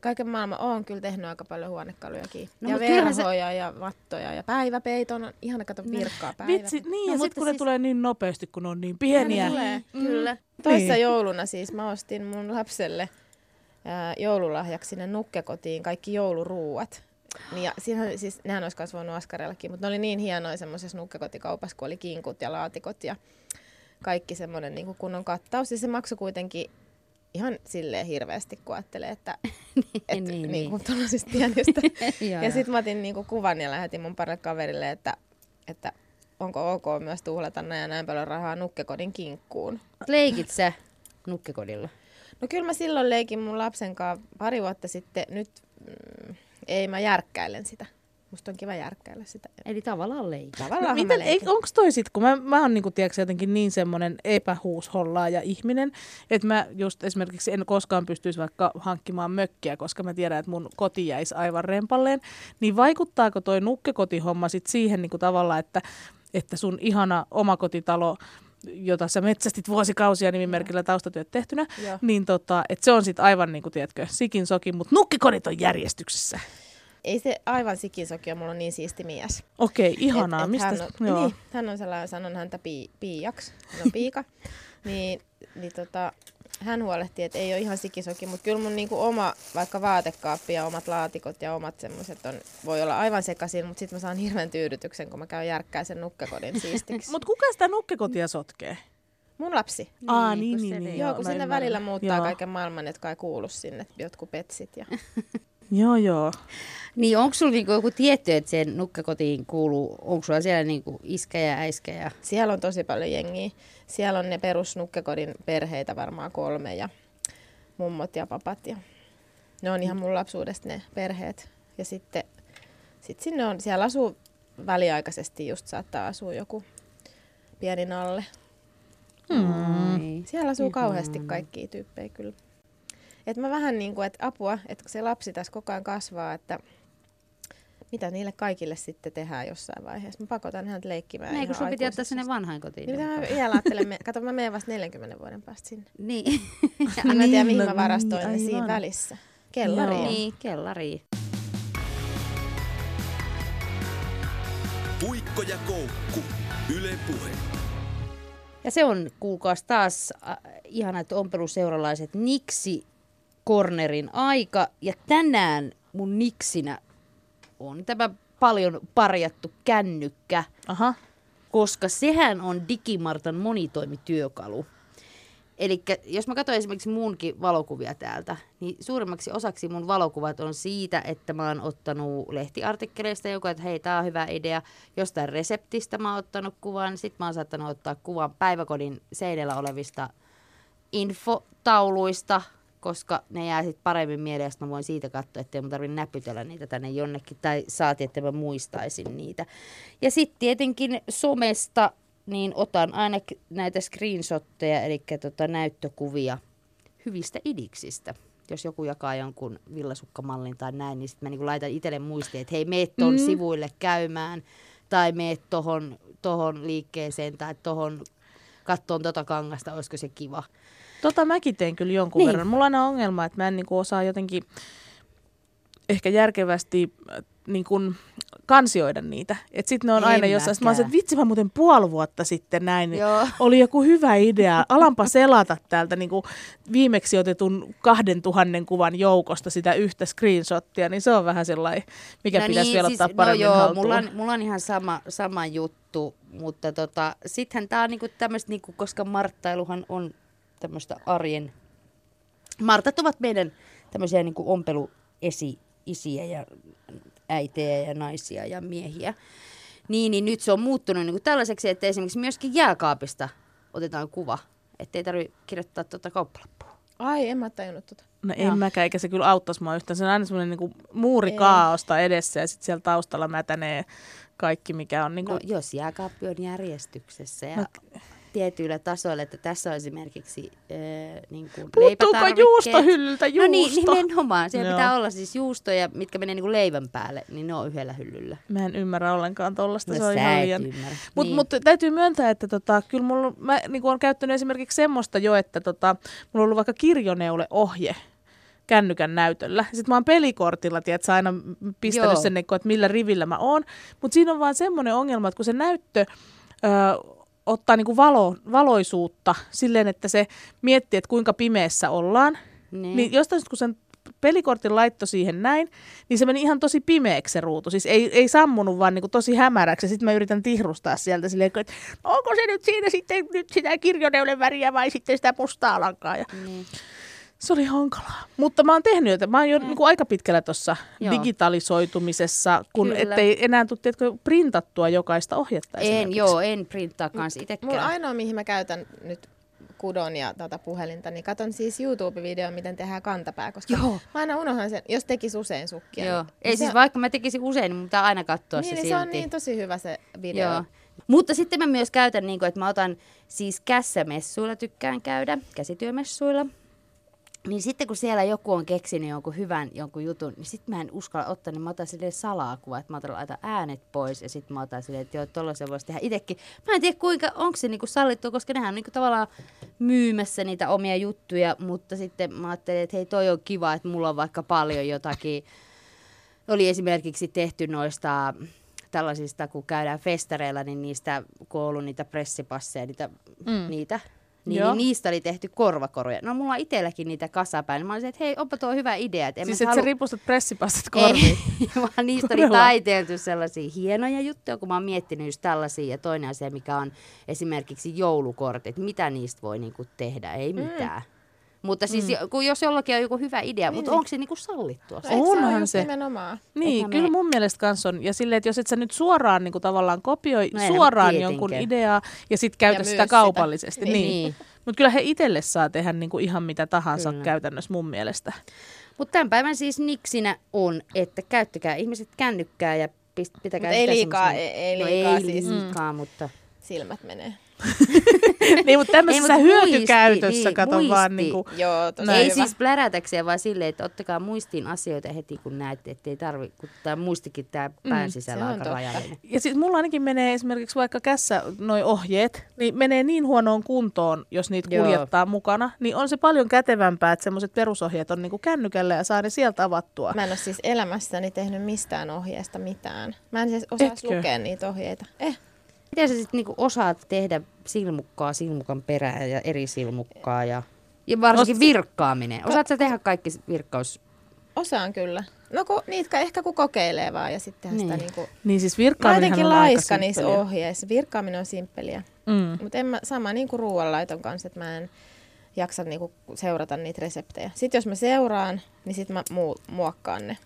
kaiken maailman on kyllä tehnyt aika paljon huonekalujakin. No, ja verhoja se... ja mattoja ja päiväpeiton on ihana kato virkkaa päivä. Vitsi, niin no, ja sitten kun siis... ne tulee niin nopeasti, kun ne on niin pieniä. Tulee, mm. kyllä. Toissa niin. jouluna siis mä ostin mun lapselle ää, joululahjaksi sinne nukkekotiin kaikki jouluruuat. Niin ja siinähän, siis, nehän olisi kasvanut askarellakin, mutta ne oli niin hienoja semmoisessa nukkekotikaupassa, kun oli kinkut ja laatikot ja kaikki semmoinen niin kunnon kattaus. Ja se maksoi kuitenkin ihan silleen hirveästi, kun ajattelee, että et, *laughs* niin, niin, niin. tuollaisista pienistä. *laughs* ja sitten mä otin niin kuin kuvan ja lähetin mun parille kaverille, että, että onko ok myös tuhlata näin ja näin paljon rahaa nukkekodin kinkkuun. Leikit sä nukkekodilla? No kyllä mä silloin leikin mun lapsen kanssa pari vuotta sitten. Nyt mm, ei mä järkkäilen sitä. Musta on kiva järkkäillä sitä. Eli tavallaan leikki. Tavallaan No, miten, ei, onko toi sit, kun mä, mä oon niinku, tiedätkö, jotenkin niin semmoinen epähuushollaaja ihminen, että mä just esimerkiksi en koskaan pystyisi vaikka hankkimaan mökkiä, koska mä tiedän, että mun koti jäisi aivan rempalleen, niin vaikuttaako toi nukkekotihomma sit siihen niinku tavallaan, että, että sun ihana omakotitalo jota sä metsästit vuosikausia nimimerkillä taustatyöt tehtynä, Joo. niin tota, että se on sitten aivan niin kuin, tiedätkö, sikin sokin, mutta nukkikodit on järjestyksessä. Ei se aivan sikinsoki, mulla on niin siisti mies. Okei, ihanaa. Et- et Mistä? hän, on, joo. niin, hän on sellainen, sanon häntä pii, piiaksi, hän on *laughs* piika. niin, niin tota, hän huolehtii, että ei ole ihan sikisoki, mutta kyllä mun niinku oma vaikka vaatekaappi ja omat laatikot ja omat semmoiset on, voi olla aivan sekaisin, mutta sitten mä saan hirveän tyydytyksen, kun mä käyn järkkää sen nukkekodin siistiksi. Mutta kuka sitä nukkekotia sotkee? mun lapsi. Aa, kun niin, niin, ei- niin, Joo, kun sinne ymmärrän. välillä muuttaa Joo. kaiken maailman, jotka ei kuulu sinne, jotkut petsit. Ja... *laughs* Joo, joo. Niin onko sulla niinku joku tietty, että sen nukkakotiin kuuluu, onko sulla siellä niinku iskä ja äiskä ja... Siellä on tosi paljon jengiä. Siellä on ne perusnukkekodin perheitä varmaan kolme ja mummot ja papat. Ja ne on ihan mun lapsuudesta ne perheet. Ja sitten sit sinne on, siellä asuu väliaikaisesti just saattaa asua joku pieni nalle. Mm. Siellä asuu kauheasti kaikkia tyyppejä kyllä. Et mä vähän niin kuin, että apua, että se lapsi tässä koko ajan kasvaa, että mitä niille kaikille sitten tehdään jossain vaiheessa. Mä pakotan hänet leikkimään Ei, kun sun piti ottaa sinne vanhainkotiin. Niin mitä mä vielä ajattelen, me- kato mä menen vasta 40 vuoden päästä sinne. *laughs* Niin. *laughs* Niin mä en tiedä, mihin mä varastoin niin, ne siinä välissä. Kellariin. Joo. niin, kellari. Puikko ja koukku. Yle Puhe. Ja se on, kuulkaas taas äh, ihanat ompeluseuralaiset Niksi Cornerin aika. Ja tänään mun Niksinä on tämä paljon parjattu kännykkä, Aha. koska sehän on Digimartan monitoimityökalu. Eli jos mä katson esimerkiksi munkin valokuvia täältä, niin suurimmaksi osaksi mun valokuvat on siitä, että mä oon ottanut lehtiartikkeleista joku, että hei, tää on hyvä idea. Jostain reseptistä mä oon ottanut kuvan. Sitten mä oon saattanut ottaa kuvan päiväkodin seinällä olevista infotauluista, koska ne jää sitten paremmin mieleen, sit mä voin siitä katsoa, ettei mun tarvitse näpytellä niitä tänne jonnekin, tai saati, että mä muistaisin niitä. Ja sitten tietenkin somesta, niin otan aina näitä screenshotteja, eli tota näyttökuvia hyvistä idiksistä. Jos joku jakaa jonkun villasukkamallin tai näin, niin sitten mä niinku laitan itselle muistiin, että hei, meet ton mm. sivuille käymään, tai meet tohon, tohon liikkeeseen, tai tohon kattoon tota kangasta, olisiko se kiva. Tota mäkin teen kyllä jonkun Niin. niin. verran. Mulla on aina ongelma, että mä en niinku osaa jotenkin ehkä järkevästi äh, niin kuin kansioida niitä. Et sit ne on En aina jossain. Mä että vitsi mä muuten puoli vuotta sitten näin. niin Joo. Oli joku hyvä idea. Alanpa selata täältä niin kuin viimeksi otetun kahden tuhannen kuvan joukosta sitä yhtä screenshottia, niin se on vähän sellainen, mikä no pitäisi vielä ottaa paremmin no joo, haltuun. mulla on, mulla on ihan sama, sama juttu, mutta tota, sittenhän tää on niinku tämmöistä, niinku, koska marttailuhan on tämmöistä arjen... Martat ovat meidän tämmöisiä niinku ompeluesi-isiä ja äitejä ja naisia ja miehiä. Niin, niin nyt se on muuttunut niinku tällaiseksi, että esimerkiksi myöskin jääkaapista otetaan kuva, ettei tarvitse kirjoittaa tuota kauppalappua. Ai, en mä tajunnut tota. No Joo. en mäkään, eikä se kyllä auttaisi mua yhtään. Se on aina semmoinen niin muurikaaosta edessä ja sitten siellä taustalla mätänee kaikki, mikä on niin No, kuin... jos jääkaappi on järjestyksessä ja No- tietyillä tasoilla, että tässä on esimerkiksi äh, niin kuin Puuttuuko juustohyllyltä No niin, juusto? nimenomaan. Siellä Joo. pitää olla siis juustoja, mitkä menee niin kuin leivän päälle, niin ne on yhdellä hyllyllä. Mä en ymmärrä ollenkaan tollasta, No se on ihan liian... Mutta Niin. mut täytyy myöntää, että tota, kyllä mulla, mä niin olen käyttänyt esimerkiksi semmoista jo, että tota, mulla on ollut vaikka kirjoneuleohje kännykän näytöllä. Sitten mä oon pelikortilla, tiedät, aina pistänyt Joo. sen, niin kun, että millä rivillä mä oon. Mutta siinä on vaan semmoinen ongelma, että kun se näyttö ö, ottaa niin kuin valo, valoisuutta silleen, että se miettii, että kuinka pimeässä ollaan, Niin. niin jostain kun sen pelikortin laitto siihen näin, niin se meni ihan tosi pimeäksi se ruutu. Siis ei, ei sammunut, vaan niin kuin tosi hämäräksi. Sitten mä yritän tihrustaa sieltä silleen, että onko se nyt siinä sitten nyt sitä kirjoneulen väriä vai sitten sitä mustaa lankaa. Ja... Niin. Se oli hankalaa. Mutta mä oon tehnyt, että mä oon jo mm. niin kuin aika pitkällä tuossa digitalisoitumisessa, kun Kyllä. ettei enää tule tiedätkö, printattua jokaista ohjetta En, joo, en printtaa kanssa itsekään. Mulla ainoa, mihin mä käytän nyt kudon ja tuota puhelinta, niin katon siis YouTube-video, miten tehdään kantapää, koska Joo. mä aina unohan sen, jos tekisi usein sukkia. Joo. Niin Ei se... siis vaikka mä tekisin usein, niin mun pitää aina katsoa niin, se niin silti. se on niin tosi hyvä se video. Joo. Mutta sitten mä myös käytän, niin kuin, että mä otan siis kässämessuilla tykkään käydä, käsityömessuilla. Niin sitten kun siellä joku on keksinyt jonkun hyvän jonkun jutun, niin sitten mä en uskalla ottaa, niin mä otan silleen salakuva, että mä otan laita äänet pois ja sitten mä otan silleen, että joo, tollaisen voisi tehdä itsekin. Mä en tiedä kuinka, onko se niinku sallittu, koska nehän on niinku tavallaan myymässä niitä omia juttuja, mutta sitten mä ajattelin, että hei toi on kiva, että mulla on vaikka paljon jotakin. Oli esimerkiksi tehty noista tällaisista, kun käydään festareilla, niin niistä, ollut niitä pressipasseja, niitä, mm. niitä niin, niin niistä oli tehty korvakoruja. No mulla on itselläkin niitä kasapäin. Niin mä olisin, että hei, onpa tuo hyvä idea. Että siis et halu... sä ripustat pressipassit korviin? *laughs* Ei, vaan niistä oli taiteiltu sellaisia hienoja juttuja, kun mä oon miettinyt just tällaisia. Ja toinen asia, mikä on esimerkiksi joulukortit. Mitä niistä voi niinku tehdä? Ei mm. mitään. Mm. Mutta siis mm. kun jos jollakin on joku hyvä idea, niin. mutta onko se niinku sallittua? No, Onhan se. Nimenomaan. Niin, kyllä me... mun mielestä kanssa on. Ja silleen, että jos et sä nyt suoraan niinku tavallaan kopioi no, suoraan jonkun ideaa ja sitten käytä ja sitä kaupallisesti. Sitä. Niin. niin. Mutta kyllä he itselle saa tehdä niinku ihan mitä tahansa kyllä. käytännössä mun mielestä. Mutta tämän päivän siis niksinä on, että käyttäkää ihmiset kännykkää ja pitäkää Mut ei liikaa, ei, ei liikaa no, ei siis. liikaa, mm. mutta... Silmät menee. Niin, mutta tämmöisessä Ei, hyötykäytössä, niin, kato muisti. vaan niin kuin, Joo, tosi Ei hyvä. siis plärätäkseen, vaan silleen, että ottakaa muistiin asioita heti, kun näette, että ei tarvi, kun tämä muistikin tämä mm, pään sisällä mm, aika rajallinen. Ja sitten mulla ainakin menee esimerkiksi vaikka kässä noi ohjeet, niin menee niin huonoon kuntoon, jos niitä Joo. kuljettaa mukana, niin on se paljon kätevämpää, että semmoiset perusohjeet on niinku kännykällä ja saa ne sieltä avattua. Mä en ole siis elämässäni tehnyt mistään ohjeesta mitään. Mä en siis osaa lukea niitä ohjeita. Eh. Miten sä sitten niinku osaat tehdä silmukkaa silmukan perään ja eri silmukkaa ja, ja varsinkin virkkaaminen? Osaat sä tehdä kaikki virkkaus? Osaan kyllä. No kun, niitä ehkä kun kokeilee vaan ja sitten niin. sitä niinku... Niin siis virkkaaminen on laiska niissä ohjeissa. Virkkaaminen on simppeliä. Mm. Mutta sama niin kuin ruoanlaiton kanssa, että mä en jaksa niinku seurata niitä reseptejä. Sitten jos mä seuraan, niin sitten mä mu- muokkaan ne.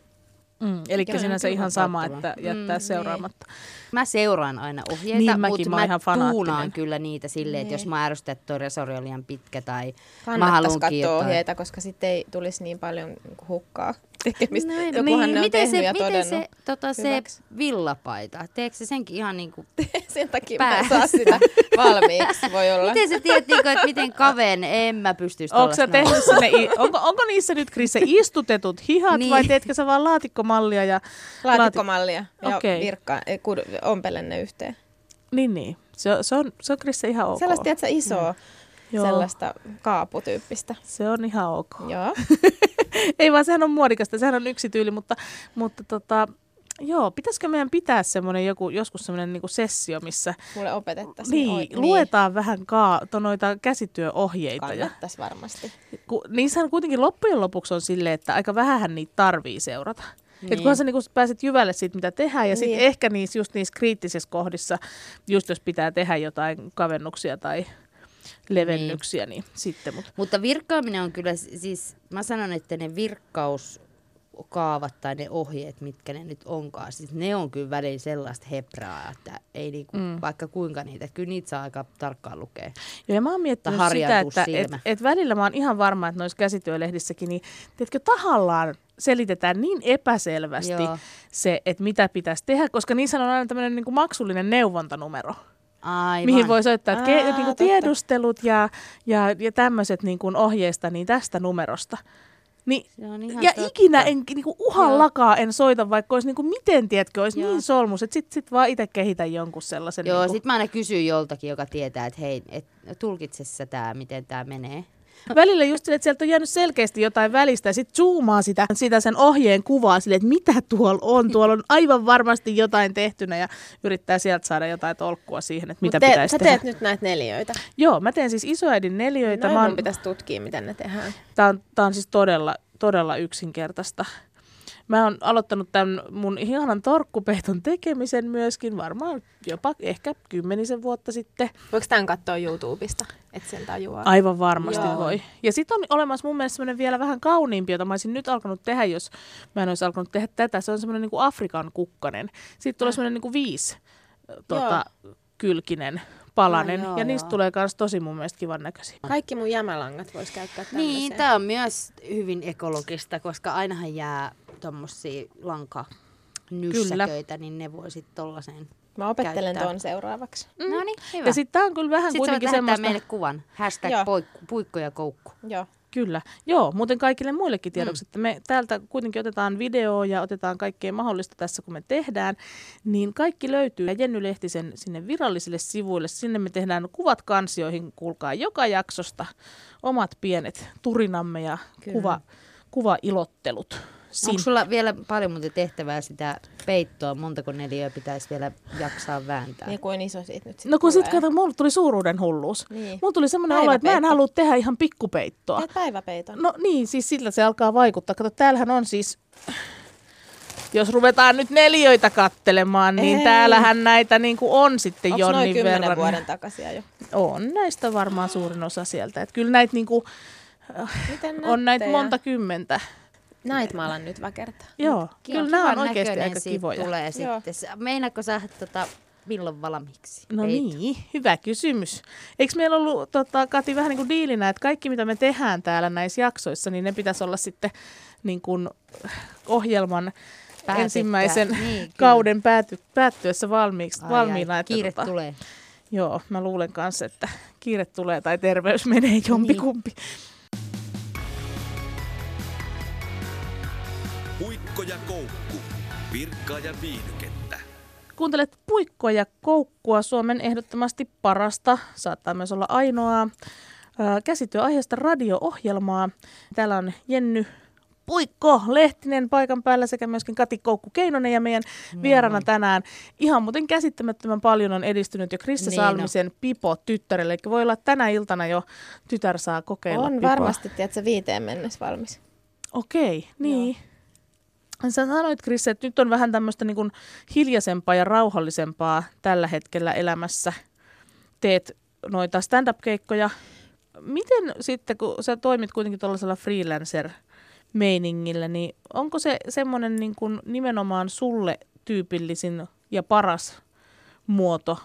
Mm, eli sinänsä ihan sama, että jättää mm, niin. seuraamatta. Niin. Mä seuraan aina ohjeita, niin, mutta mä, mä tuunaan kyllä niitä silleen, että jos niin. mä ärsytän, että toi resori on liian pitkä tai mä haluan katsoa ohjeita, koska sitten ei tulisi niin paljon hukkaa tekemistä. No, Jokuhan niin, ne on miten se, ja miten se, tota, se villapaita, teekö se senkin ihan niin kuin *laughs* Sen takia pää. mä saa sitä valmiiksi, *laughs* voi olla. miten sä tiedät, niin kuin, että miten kaven, en mä pystyisi Onko sä tehnyt sinne, onko, onko niissä nyt Krisse istutetut hihat niin. vai teetkö sä vaan laatikkomallia? Ja laatikkomallia ja okay. virkkaa, ompelen ne yhteen. Niin, niin. Se, se on, se on Krisse ihan ok. Sellaista, tiedätkö, isoa, mm. Sellaista kaaputyyppistä. Se on ihan ok. Joo. *laughs* Ei vaan, sehän on muodikasta, sehän on yksi tyyli, mutta, mutta tota, Joo, pitäisikö meidän pitää semmoinen joku, joskus semmoinen niinku sessio, missä... Mulle opetettaisiin. Niin, oi, luetaan niin. vähän kaa, to, noita käsityöohjeita. Kannattaisi varmasti. Ku, niissähän kuitenkin loppujen lopuksi on silleen, että aika vähän niitä tarvii seurata. Niin. Että kunhan sä niinku pääset jyvälle siitä, mitä tehdään, ja niin. sitten ehkä niissä, just niissä kriittisissä kohdissa, just jos pitää tehdä jotain kavennuksia tai levennyksiä, niin, niin sitten. Mut. Mutta virkkaaminen on kyllä, siis mä sanon, että ne virkkaus kaavat tai ne ohjeet, mitkä ne nyt onkaan, siis ne on kyllä välillä sellaista hepraa, että ei niinku, mm. vaikka kuinka niitä, kyllä niitä saa aika tarkkaan lukea. Joo, ja mä oon miettinyt sitä, että et, et välillä mä oon ihan varma, että noissa käsityölehdissäkin, niin tiedätkö, tahallaan selitetään niin epäselvästi Joo. se, että mitä pitäisi tehdä, koska niissä on aina tämmöinen niin maksullinen neuvontanumero. Aivan. mihin voi soittaa, että Aa, ke, niin kuin tiedustelut ja, ja, ja tämmöiset niin kuin ohjeista niin tästä numerosta. Niin, ja totta. ikinä en niinku uhallakaan en soita, vaikka olisi niinku miten, tiedätkö, olisi Joo. niin solmus, että sit, sit vaan itse kehitä jonkun sellaisen. Joo, niinku... sit mä aina kysyn joltakin, joka tietää, että hei, et, tulkitse sä tää, miten tämä menee. Välillä just sille, että sieltä on jäänyt selkeästi jotain välistä ja sitten zoomaa sitä, sitä sen ohjeen kuvaa sille, että mitä tuolla on. *laughs* Tuolla on aivan varmasti jotain tehtynä ja yrittää sieltä saada jotain tolkkua siihen, että mitä Mut te, pitäisi sä tehdä. teet nyt näitä neljöitä. Joo, mä teen siis isoäidin neljöitä. Noin Mä oon, pitäisi tutkia, miten ne tehdään. tää, on, tää on siis todella, todella yksinkertaista. Mä oon aloittanut tämän mun ihanan torkkupeiton tekemisen myöskin varmaan jopa ehkä kymmenisen vuotta sitten. Voiko tämän katsoa YouTubesta, että sen tajuaa? Aivan varmasti Joo. voi. Ja sitten on olemassa mun mielestä semmoinen vielä vähän kauniimpi, jota mä olisin nyt alkanut tehdä, jos mä en olisi alkanut tehdä tätä. Se on semmoinen niin kuin Afrikan kukkanen. Sitten tulee semmoinen niin kuin viisi tota, kylkinen palanen. Ah, joo, ja niistä joo. tulee myös tosi mun mielestä kivan näköisiä. Kaikki mun jämälangat vois käyttää tämmöiseen. Niin, tämä on myös hyvin ekologista, koska ainahan jää tuommoisia lankanyssäköitä, niin ne voi sitten tollaiseen. Mä opettelen käyttää. tuon seuraavaksi. Mm. No niin, hyvä. Ja sitten tää on kyllä vähän voit kuitenkin semmoista... meille kuvan. Hashtag Joo. poikku, puikko ja koukku. Joo. Kyllä. Joo, muuten kaikille muillekin tiedoksi, Mm. että me täältä kuitenkin otetaan video ja otetaan kaikkea mahdollista tässä, kun me tehdään, niin kaikki löytyy Jenny Lehtisen sinne virallisille sivuille. Sinne me tehdään kuvat kansioihin, kuulkaa joka jaksosta, omat pienet turinamme ja Kyllä. kuva, kuvailottelut. Onko sulla vielä paljon muuten tehtävää sitä peittoa? Montako neliöä pitäisi vielä jaksaa vääntää? Ja kuin iso siitä nyt sit No kun sit tulee. kato, mulla tuli suuruuden hulluus. Niin. Mulla tuli semmoinen olo, että mä en halua tehdä ihan pikkupeittoa. Teet päiväpeiton. No niin, siis sillä se alkaa vaikuttaa. Kato, täällähän on siis, jos ruvetaan nyt neljöitä kattelemaan, niin Ei. täällähän näitä niin kuin on sitten noin jonnin kymmenen verran. vuoden takaisia jo? On näistä varmaan suurin osa sieltä. Et kyllä näitä niin kuin, Miten on näitä monta kymmentä. Näitä mä alan nyt väkertää. Joo, Kiva- kyllä nämä on oikeasti aika kivoja. Tulee Joo. sitten. Meinaatko sä tota, milloin valmiiksi? No peitto? niin, hyvä kysymys. Eikö meillä ollut, tota, Kati, vähän niin kuin diilinä, että kaikki mitä me tehdään täällä näissä jaksoissa, niin ne pitäisi olla sitten niin kuin ohjelman Päätettyä. ensimmäisen Niin, kauden pääty, päättyessä valmiiksi, Ai, valmiina. ai, että kiire tota, tulee. Joo, mä luulen kanssa, että kiire tulee tai terveys menee jompikumpi. Puikko ja koukku. Virkkaa ja viihdykettä. Kuuntelet Puikkoa ja Koukkua, Suomen ehdottomasti parasta, saattaa myös olla ainoaa, käsityöaiheesta radio-ohjelmaa. Täällä on Jenny Puikko Lehtinen paikan päällä sekä myöskin Kati Koukku Keinonen ja meidän vierana tänään. Ihan muuten käsittämättömän paljon on edistynyt jo Krista Niin. Salmisen Pipo tyttärelle. Eli voi olla että tänä iltana jo tytär saa kokeilla On Pipoa. varmasti, tiedätkö, viiteen mennessä valmis. Okei, niin. Sä sanoit, Chris, että nyt on vähän tämmöistä niin kuin hiljaisempaa ja rauhallisempaa tällä hetkellä elämässä. Teet noita stand-up-keikkoja. Miten sitten, kun sä toimit kuitenkin tuollaisella freelancer-meiningillä, niin onko se semmoinen niin kuin nimenomaan sulle tyypillisin ja paras muoto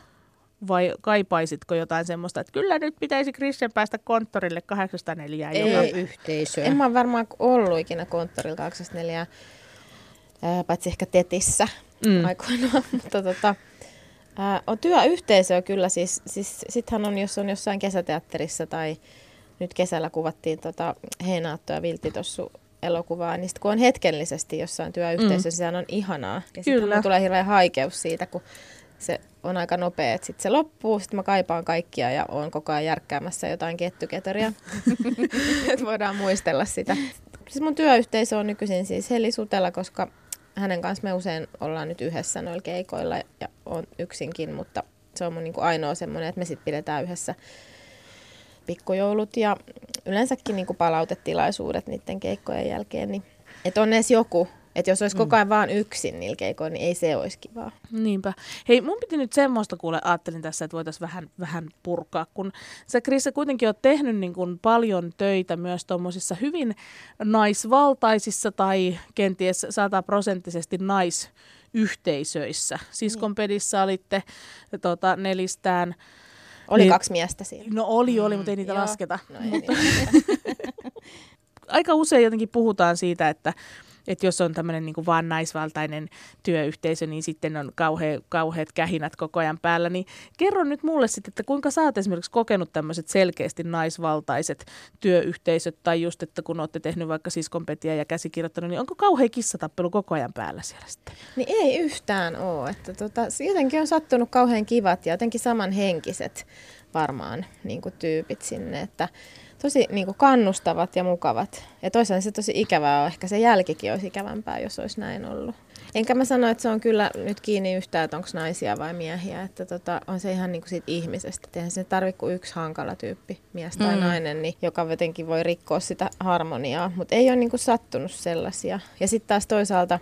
vai kaipaisitko jotain semmoista, että kyllä nyt pitäisi Christian päästä konttorille 804 Ei. joka Ei. Yhteisöä. En mä varmaan ollut ikinä konttorilla 24, ää, paitsi ehkä Tetissä Mm. aikoinaan, *laughs* mutta tota, ää, on työyhteisöä kyllä, siis, siis sittenhän on, jos on jossain kesäteatterissa tai nyt kesällä kuvattiin tota Heinaatto ja Viltitossu elokuvaa, niin sit kun on hetkellisesti jossain työyhteisössä, mm. sehän on ihanaa. Ja Kyllä. sitten tulee hirveä haikeus siitä, kun se on aika nopea, että sitten se loppuu, sitten mä kaipaan kaikkia ja oon koko ajan järkkäämässä jotain kettyketöriä, *laughs* *laughs* että voidaan muistella sitä. Siis mun työyhteisö on nykyisin siis Heli Sutela, koska hänen kanssa me usein ollaan nyt yhdessä noilla keikoilla ja on yksinkin, mutta se on mun niin kuin ainoa semmoinen, että me sitten pidetään yhdessä pikkujoulut ja yleensäkin niin kuin palautetilaisuudet niiden keikkojen jälkeen. Niin, että on edes joku, että jos olisi koko ajan vaan yksin niillä keikoilla, niin ei se olisi kivaa. Niinpä. Hei, mun piti nyt semmoista kuule, ajattelin tässä, että voitaisiin vähän, vähän purkaa, kun sä Krissa kuitenkin oot tehnyt niin kuin paljon töitä myös tuommoisissa hyvin naisvaltaisissa tai kenties sataprosenttisesti naisyhteisöissä. Siskonpedissä olitte tota, nelistään. Oli Niin. kaksi miestä siinä. No oli, oli, mutta ei niitä Joo. lasketa. No ei niin. *laughs* *laughs* aika usein jotenkin puhutaan siitä, että, että jos on tämmöinen niin vaan naisvaltainen työyhteisö, niin sitten on kauhea, kauheat kähinät koko ajan päällä. Niin kerro nyt mulle sitten, että kuinka sä oot esimerkiksi kokenut tämmöiset selkeästi naisvaltaiset työyhteisöt, tai just, että kun olette tehnyt vaikka siskonpetiä ja käsikirjoittanut, niin onko kauhea kissatappelu koko ajan päällä siellä sitten? Niin ei yhtään ole. Että tota, jotenkin on sattunut kauhean kivat ja jotenkin samanhenkiset varmaan niin tyypit sinne. Että tosi niin kuin kannustavat ja mukavat. Ja toisaalta se tosi ikävää on. Ehkä se jälkikin olisi ikävämpää, jos olisi näin ollut. Enkä mä sano, että se on kyllä nyt kiinni yhtään, että onko naisia vai miehiä. Että tota, on se ihan niin kuin siitä ihmisestä. Eihän se tarvitse kuin yksi hankala tyyppi, mies tai Mm. nainen, niin, joka jotenkin voi rikkoa sitä harmoniaa. Mutta ei ole niin kuin sattunut sellaisia. Ja sitten taas toisaalta,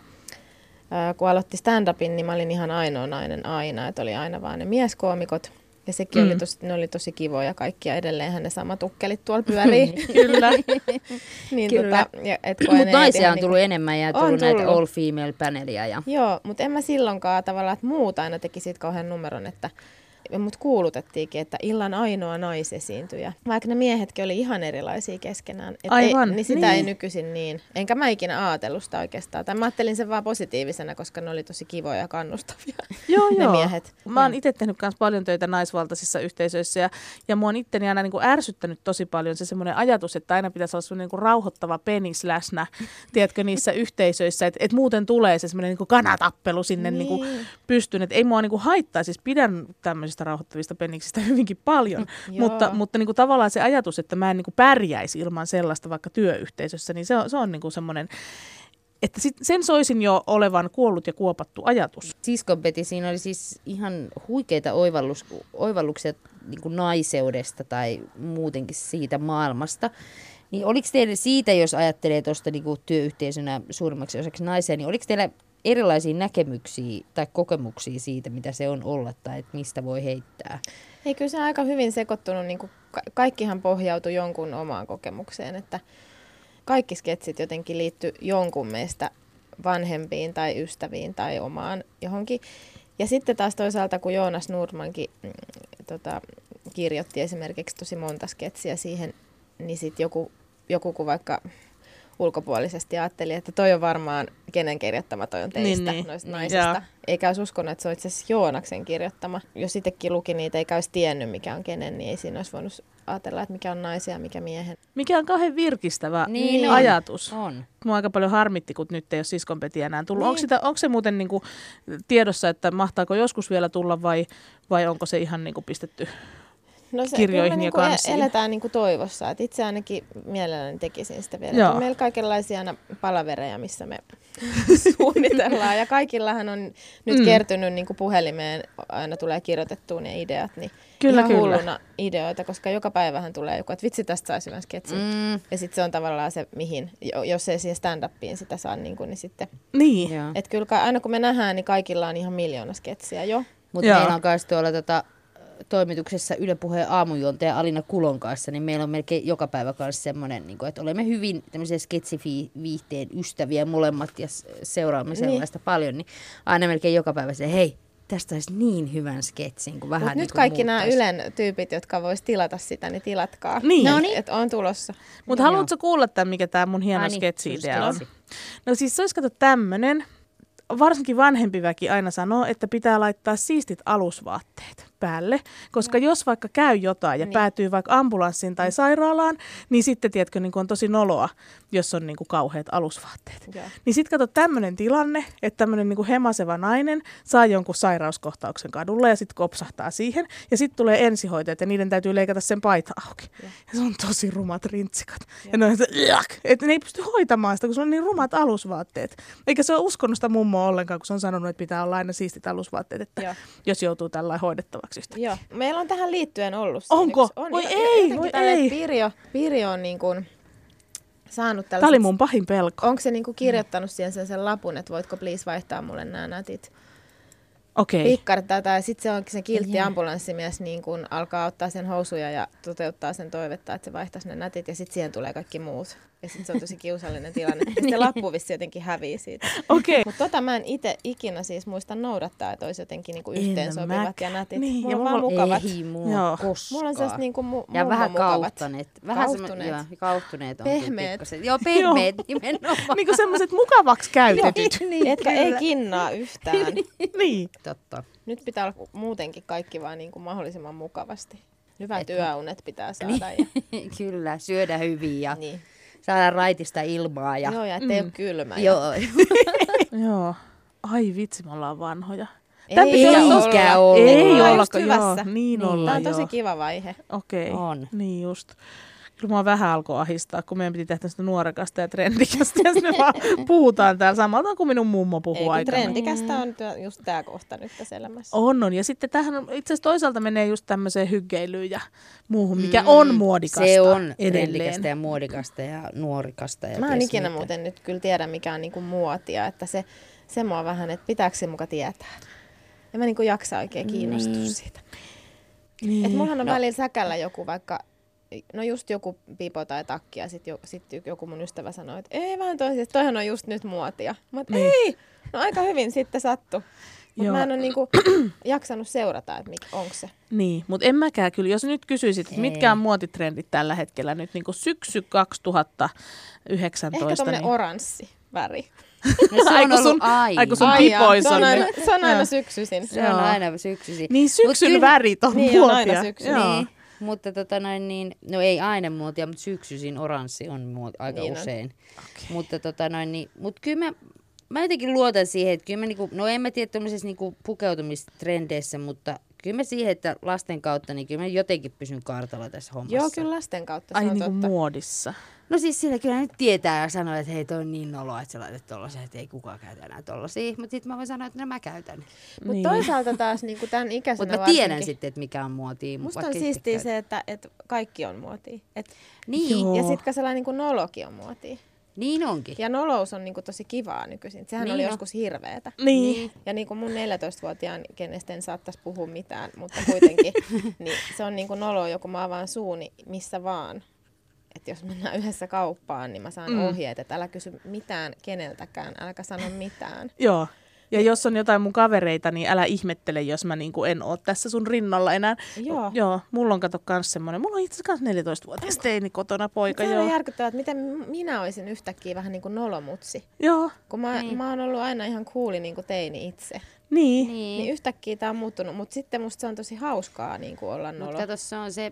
kun aloitti stand-upin, niin mä olin ihan ainoa nainen aina. Että oli aina vaan ne mieskoomikot. Ja sekin Mm. oli tosi, ne oli tosi kivoja kaikkia. Edelleenhän ne samat ukkelit tuolla pyörii. Kyllä. *laughs* niin Kyllä. Tota, ja, et Mutta naisia on tullut enemmän ja On tullut näitä tullut. all female panelia. Ja... Joo, mutta en mä silloinkaan tavallaan, että muut aina teki siitä kauhean numeron, että mut kuulutettiinkin, että illan ainoa naisesiintyjä. Vaikka ne miehetkin oli ihan erilaisia keskenään. Et Aivan, Ei, niin sitä ei niin. nykyisin niin. Enkä mä ikinä ajatellut sitä oikeastaan. Tai mä ajattelin sen vaan positiivisena, koska ne oli tosi kivoja ja kannustavia. *laughs* Joo, ne joo. miehet. Mä oon itse tehnyt myös paljon töitä naisvaltaisissa yhteisöissä ja, ja mua on itteni aina niin kuin ärsyttänyt tosi paljon se semmoinen ajatus, että aina pitäisi olla semmoinen niin rauhoittava penis läsnä, *laughs* tiedätkö, niissä yhteisöissä, että et muuten tulee se semmoinen niin kanatappelu sinne niin. Niin kuin Niin. pystyyn, että ei mua niin kuin haittaa, siis pidän tämmöisistä rauhoittavista peniksistä *laughs* hyvinkin paljon, Joo. mutta, mutta niin kuin tavallaan se ajatus, että mä en niin kuin pärjäisi ilman sellaista vaikka työyhteisössä, niin se on, se on niin kuin semmoinen, että sit, sen soisin jo olevan kuollut ja kuopattu ajatus. Siskon Peti, siinä oli siis ihan huikeita oivallus, oivalluksia niin kuin naiseudesta tai muutenkin siitä maailmasta. Niin oliko teillä siitä, jos ajattelee tuosta niin työyhteisönä suurimmaksi osaksi naisia, niin oliko teillä erilaisia näkemyksiä tai kokemuksia siitä, mitä se on olla tai että mistä voi heittää? Ei, kyllä se on aika hyvin sekoittunut. Niin kuin ka- kaikkihan pohjautui jonkun omaan kokemukseen, että kaikki sketsit jotenkin liittyy jonkun meistä vanhempiin tai ystäviin tai omaan johonkin. Ja sitten taas toisaalta, kun Joonas Nurmankin mm, tota, kirjoitti esimerkiksi tosi monta sketsiä siihen, niin sitten joku, joku kun vaikka ulkopuolisesti ajatteli, että toi on varmaan kenen kirjoittama toi on teistä, Niin, niin. noista Niin. naisista. Joo. Eikä olisi uskonut, että se on itse asiassa Joonaksen kirjoittama. Jos itsekin luki niitä, eikä olisi tiennyt mikä on kenen, niin ei siinä olisi voinut ajatella, että mikä on naisia ja mikä miehen. Mikä on kauhean virkistävä Niin on. ajatus. On. Mua aika paljon harmitti, kun nyt ei ole siskonpetiä enää tullut. Niin. Onko, sitä, onko se muuten niinku tiedossa, että mahtaako joskus vielä tulla vai, vai onko se ihan niinku pistetty? No se, Kirjoihin kyllä me ja niinku e- kansiin. eletään niinku toivossa. Et itse ainakin mielelläni tekisin sitä vielä. Joo. On meillä kaikenlaisia aina palavereja, missä me *laughs* suunnitellaan. Ja kaikillahan on nyt Mm. kertynyt niinku puhelimeen, aina tulee kirjoitettua ne ideat. Niin Kyllä, ihan kyllä. hulluna ideoita, koska joka päivähän tulee joku, että vitsi tästä saisi hyvän sketsin. Mm. Ja sitten se on tavallaan se, mihin, jo- jos ei siihen stand-upiin sitä saa, niin, kuin, niin sitten. Niin. Että kyllä aina kun me nähdään, niin kaikilla on ihan miljoona sketsiä jo. Mutta meillä on myös tuolla tota, toimituksessa Yle Puheen aamujuontaja Alina Kulon kanssa, niin meillä on melkein joka päivä kanssa semmoinen, niin että olemme hyvin tämmöisiä sketsiviihteen ystäviä molemmat ja seuraamme Niin. sellaista paljon, niin aina melkein joka päivä se, hei, tästä olisi niin hyvän sketsin, kun vähän niin nyt kuin kaikki nämä. Ylen tyypit, jotka vois tilata sitä, niin tilatkaa. Niin. No niin. Et on tulossa. Mutta Joo. haluatko kuulla tämän, mikä tämä mun hieno Ai niin, sketsi-idea on? sketsi. No siis se olisi kato tämmönen. Varsinkin vanhempi väki aina sanoo, että pitää laittaa siistit alusvaatteet päälle, koska jos vaikka käy jotain ja Niin. päätyy vaikka ambulanssiin tai sairaalaan, niin sitten tiedätkö, niin on tosi noloa, jos on niin kuin kauheat alusvaatteet. Joo. Niin sitten kato tämmöinen tilanne, että tämmöinen niin hemaseva nainen saa jonkun sairauskohtauksen kadulla ja sitten kopsahtaa siihen. Ja sitten tulee ensihoitajat ja niiden täytyy leikata sen paita auki. Joo. Ja se on tosi rumat rintsikat. Ja ne on se, että ne ei pysty hoitamaan sitä, kun se on niin rumat alusvaatteet. Eikä se ole uskonut sitä mummoa ollenkaan, kun se on sanonut, että pitää olla aina siistit alusvaatteet, että Joo. jos joutuu tällä hoidettavaksi yhtäkkiä. Joo. Meillä on tähän liittyen ollut. Onko? yksi- On, Voi jo- ei, voi ei. Pirjo, Pirjo on niin kuin saanut tällaiset... Tämä oli mun pahin pelko. Onko se niin kuin kirjoittanut siihen sen, sen lapun, että voitko please vaihtaa mulle nämä nätit Okei. pikkarit tätä ja sitten se onkin se kiltti Jee. ambulanssimies niin kun alkaa ottaa sen housuja ja toteuttaa sen toivetta, että se vaihtaisi ne nätit ja sitten siihen tulee kaikki muut. Ja sitten se on tosi kiusallinen tilanne. *laughs* Ja sitten lappu vissi jotenkin hävii siitä. Okei. Mutta tota mä en itse ikinä siis muista noudattaa, että olisi jotenkin niinku En yhteen sopivat mäkään. ja nätit. Niin, mulla ja on mulla vaan on- mukavat. Ei mua Joo. koskaan. Mulla on sellaiset niinku mu- ja vähän mummomukavat. kauttaneet. Vähän Kauhtuneet. Joo, kauhtuneet on pikkasen. Joo, *laughs* pehmeät nimenomaan. Niin kuin semmoiset mukavaksi käytetyt. *laughs* niin, Etkä ei kinnaa yhtään. niin. Totta. Nyt pitää olla muutenkin kaikki vaan niinku mahdollisimman mukavasti. Hyvät Et- yöunet pitää saada. Ja, Kyllä, syödä hyvin ja niin. Saada raitista ilmaa. Ja... Joo, ja ettei Mm. ole kylmä. Joo. *laughs* Joo. Ai vitsi, me ollaan vanhoja. Ei Tää pitää eikä olla- olla. Ei Ollaan olla, joo. Niin, Niin. ollaan, Tämä on tosi kiva vaihe. Okei, On. niin just. Kyllä mua vähän alkoi ahistaa, kun meidän piti tehdä sitä nuorekasta ja trendikästä. Ja sitten vaan puhutaan täällä samalta kuin minun mummo puhuu aikana. trendikästä on just tämä kohta nyt tässä elämässä. On, on. Ja sitten tähän on, itse asiassa toisaalta menee just tämmöiseen hyggeilyyn ja muuhun, mikä on muodikasta Se on edelleen. trendikästä ja muodikasta ja nuorikasta. Ja Mä en ikinä mitä. muuten nyt kyllä tiedä, mikä on niinku muotia, että se, se mua vähän, että pitääkö se muka tietää. En mä niinku jaksa oikein kiinnostua Niin. siitä. Niin. Et mullahan on no. välillä säkällä joku vaikka, no just joku pipo tai takki ja sitten jo, sit joku mun ystävä sanoi, että ei vaan toisin, että toihan on just nyt muotia. Mä Niin. ei, no aika hyvin sitten sattu. Mutta mä en ole niinku *clears throat* jaksanut seurata, että onko se. Niin, mutta en mäkään kyllä. Jos nyt kysyisit, että mitkä on muotitrendit tällä hetkellä nyt niin kuin syksy 2019. Ehkä niin... oranssi väri. No se Ai, on sun- aina. ai, kun sun Ai se on on aina, se on aina syksyisin. Se on aina syksyisin. Niin syksyn kyllä- värit on Niin, on muotia. aina syksy. Joo. Niin, mutta tota noin, niin, no ei aina muotia, mutta syksyisin oranssi on muoti, aika Niin niin on. usein. Okei. Mutta tota noin, niin, mut kyllä mä, mä jotenkin luotan siihen, että kyllä mä niinku, no en mä tiedä tuommoisessa niinku pukeutumistrendeissä, mutta kyllä mä siihen, että lasten kautta, niin kyllä mä jotenkin pysyn kartalla tässä hommassa. Joo, kyllä lasten kautta, se Ai on niin kuin totta. muodissa. No siis sillä kyllä nyt tietää ja sanoo, että hei toi on niin noloa, että sä laitat tollasen, että ei kukaan käytä enää tollasia. Mutta sitten mä voin sanoa, että no mä käytän. Mutta Niin. toisaalta taas niin kuin tämän ikäisenä Mutta mä tiedän varsinkin- sitten, että mikä on muotia. Musta on siistiä se, että, että kaikki on muotia. Et, Niin, Joo. ja sitten sellainen niin kuin nolokin on muotia. Niin onkin. Ja nolous on niin kuin tosi kivaa nykyisin. Sehän Niin oli on. joskus hirveetä. Niin. Ja niin kuin mun 14-vuotiaan, kenestä en saattaisi puhua mitään, mutta kuitenkin, *laughs* niin se on niin kuin noloa, joku mä avaan suuni missä vaan. Että jos mennään yhdessä kauppaan, niin mä saan Mm. mm. ohjeet, että älä kysy mitään keneltäkään, äläkä sano mitään. Joo. Ja jos on jotain mun kavereita, niin älä ihmettele, jos mä niinku en oo tässä sun rinnalla enää. Joo. Joo, mulla on kato kans semmonen. Mulla on itse asiassa 14-vuotias teini kotona poika. Se Joo. on järkyttävää, että miten minä olisin yhtäkkiä vähän niin kuin nolomutsi. joo, Kun mä, Niin. mä oon ollut aina ihan cooli niin kuin teini itse. niin. Niin Niin. yhtäkkiä tämä on muuttunut, mutta sitten musta se on tosi hauskaa niin kuin olla nolo. Mutta se on se,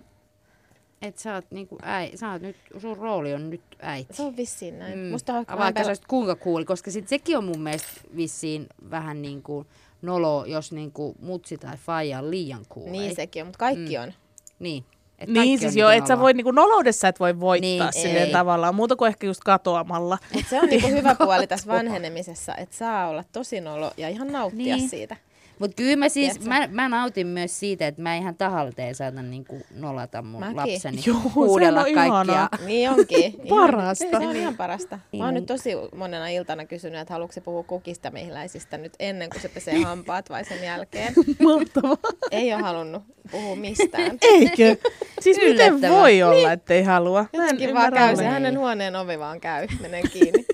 että sä oot, niinku äi, sä oot nyt, sun rooli on nyt äiti. Se on vissiin näin. Mm. Musta on Vaikka sä olisit kuinka kuuli, koska sit sekin on mun mielestä vissiin vähän niin kuin nolo, jos niin kuin mutsi tai faija on liian kuuli. Niin sekin on, mutta kaikki Mm. on. Niin. Et Niin kaikki siis joo, niinku et sä voi niinku noloudessa et voi voittaa Niin, silleen ei. tavallaan, muuta kuin ehkä just katoamalla. Mut se on niinku *laughs* hyvä puoli tässä vanhenemisessa, että saa olla tosi nolo ja ihan nauttia Niin. siitä. Mutta kyllä mä siis, Tiedätkö? mä, mä, nautin myös siitä, että mä ihan tahalteen saatan niinku nolata mun Mäkin. lapseni Joo, huudella on kaikkia. Niin onkin. *laughs* Ihan- Parasta. Se on ihan parasta. Niin Mä oon nyt tosi monena iltana kysynyt, että haluatko se puhua kukista mehiläisistä nyt ennen kuin se pesee hampaat vai sen jälkeen. *laughs* Mahtavaa. Ei ole halunnut puhua mistään. *laughs* Eikö? Siis miten voi olla, ettei halua? Mä en Jotenkin vaan käy, se hänen huoneen ovi vaan käy, menee kiinni.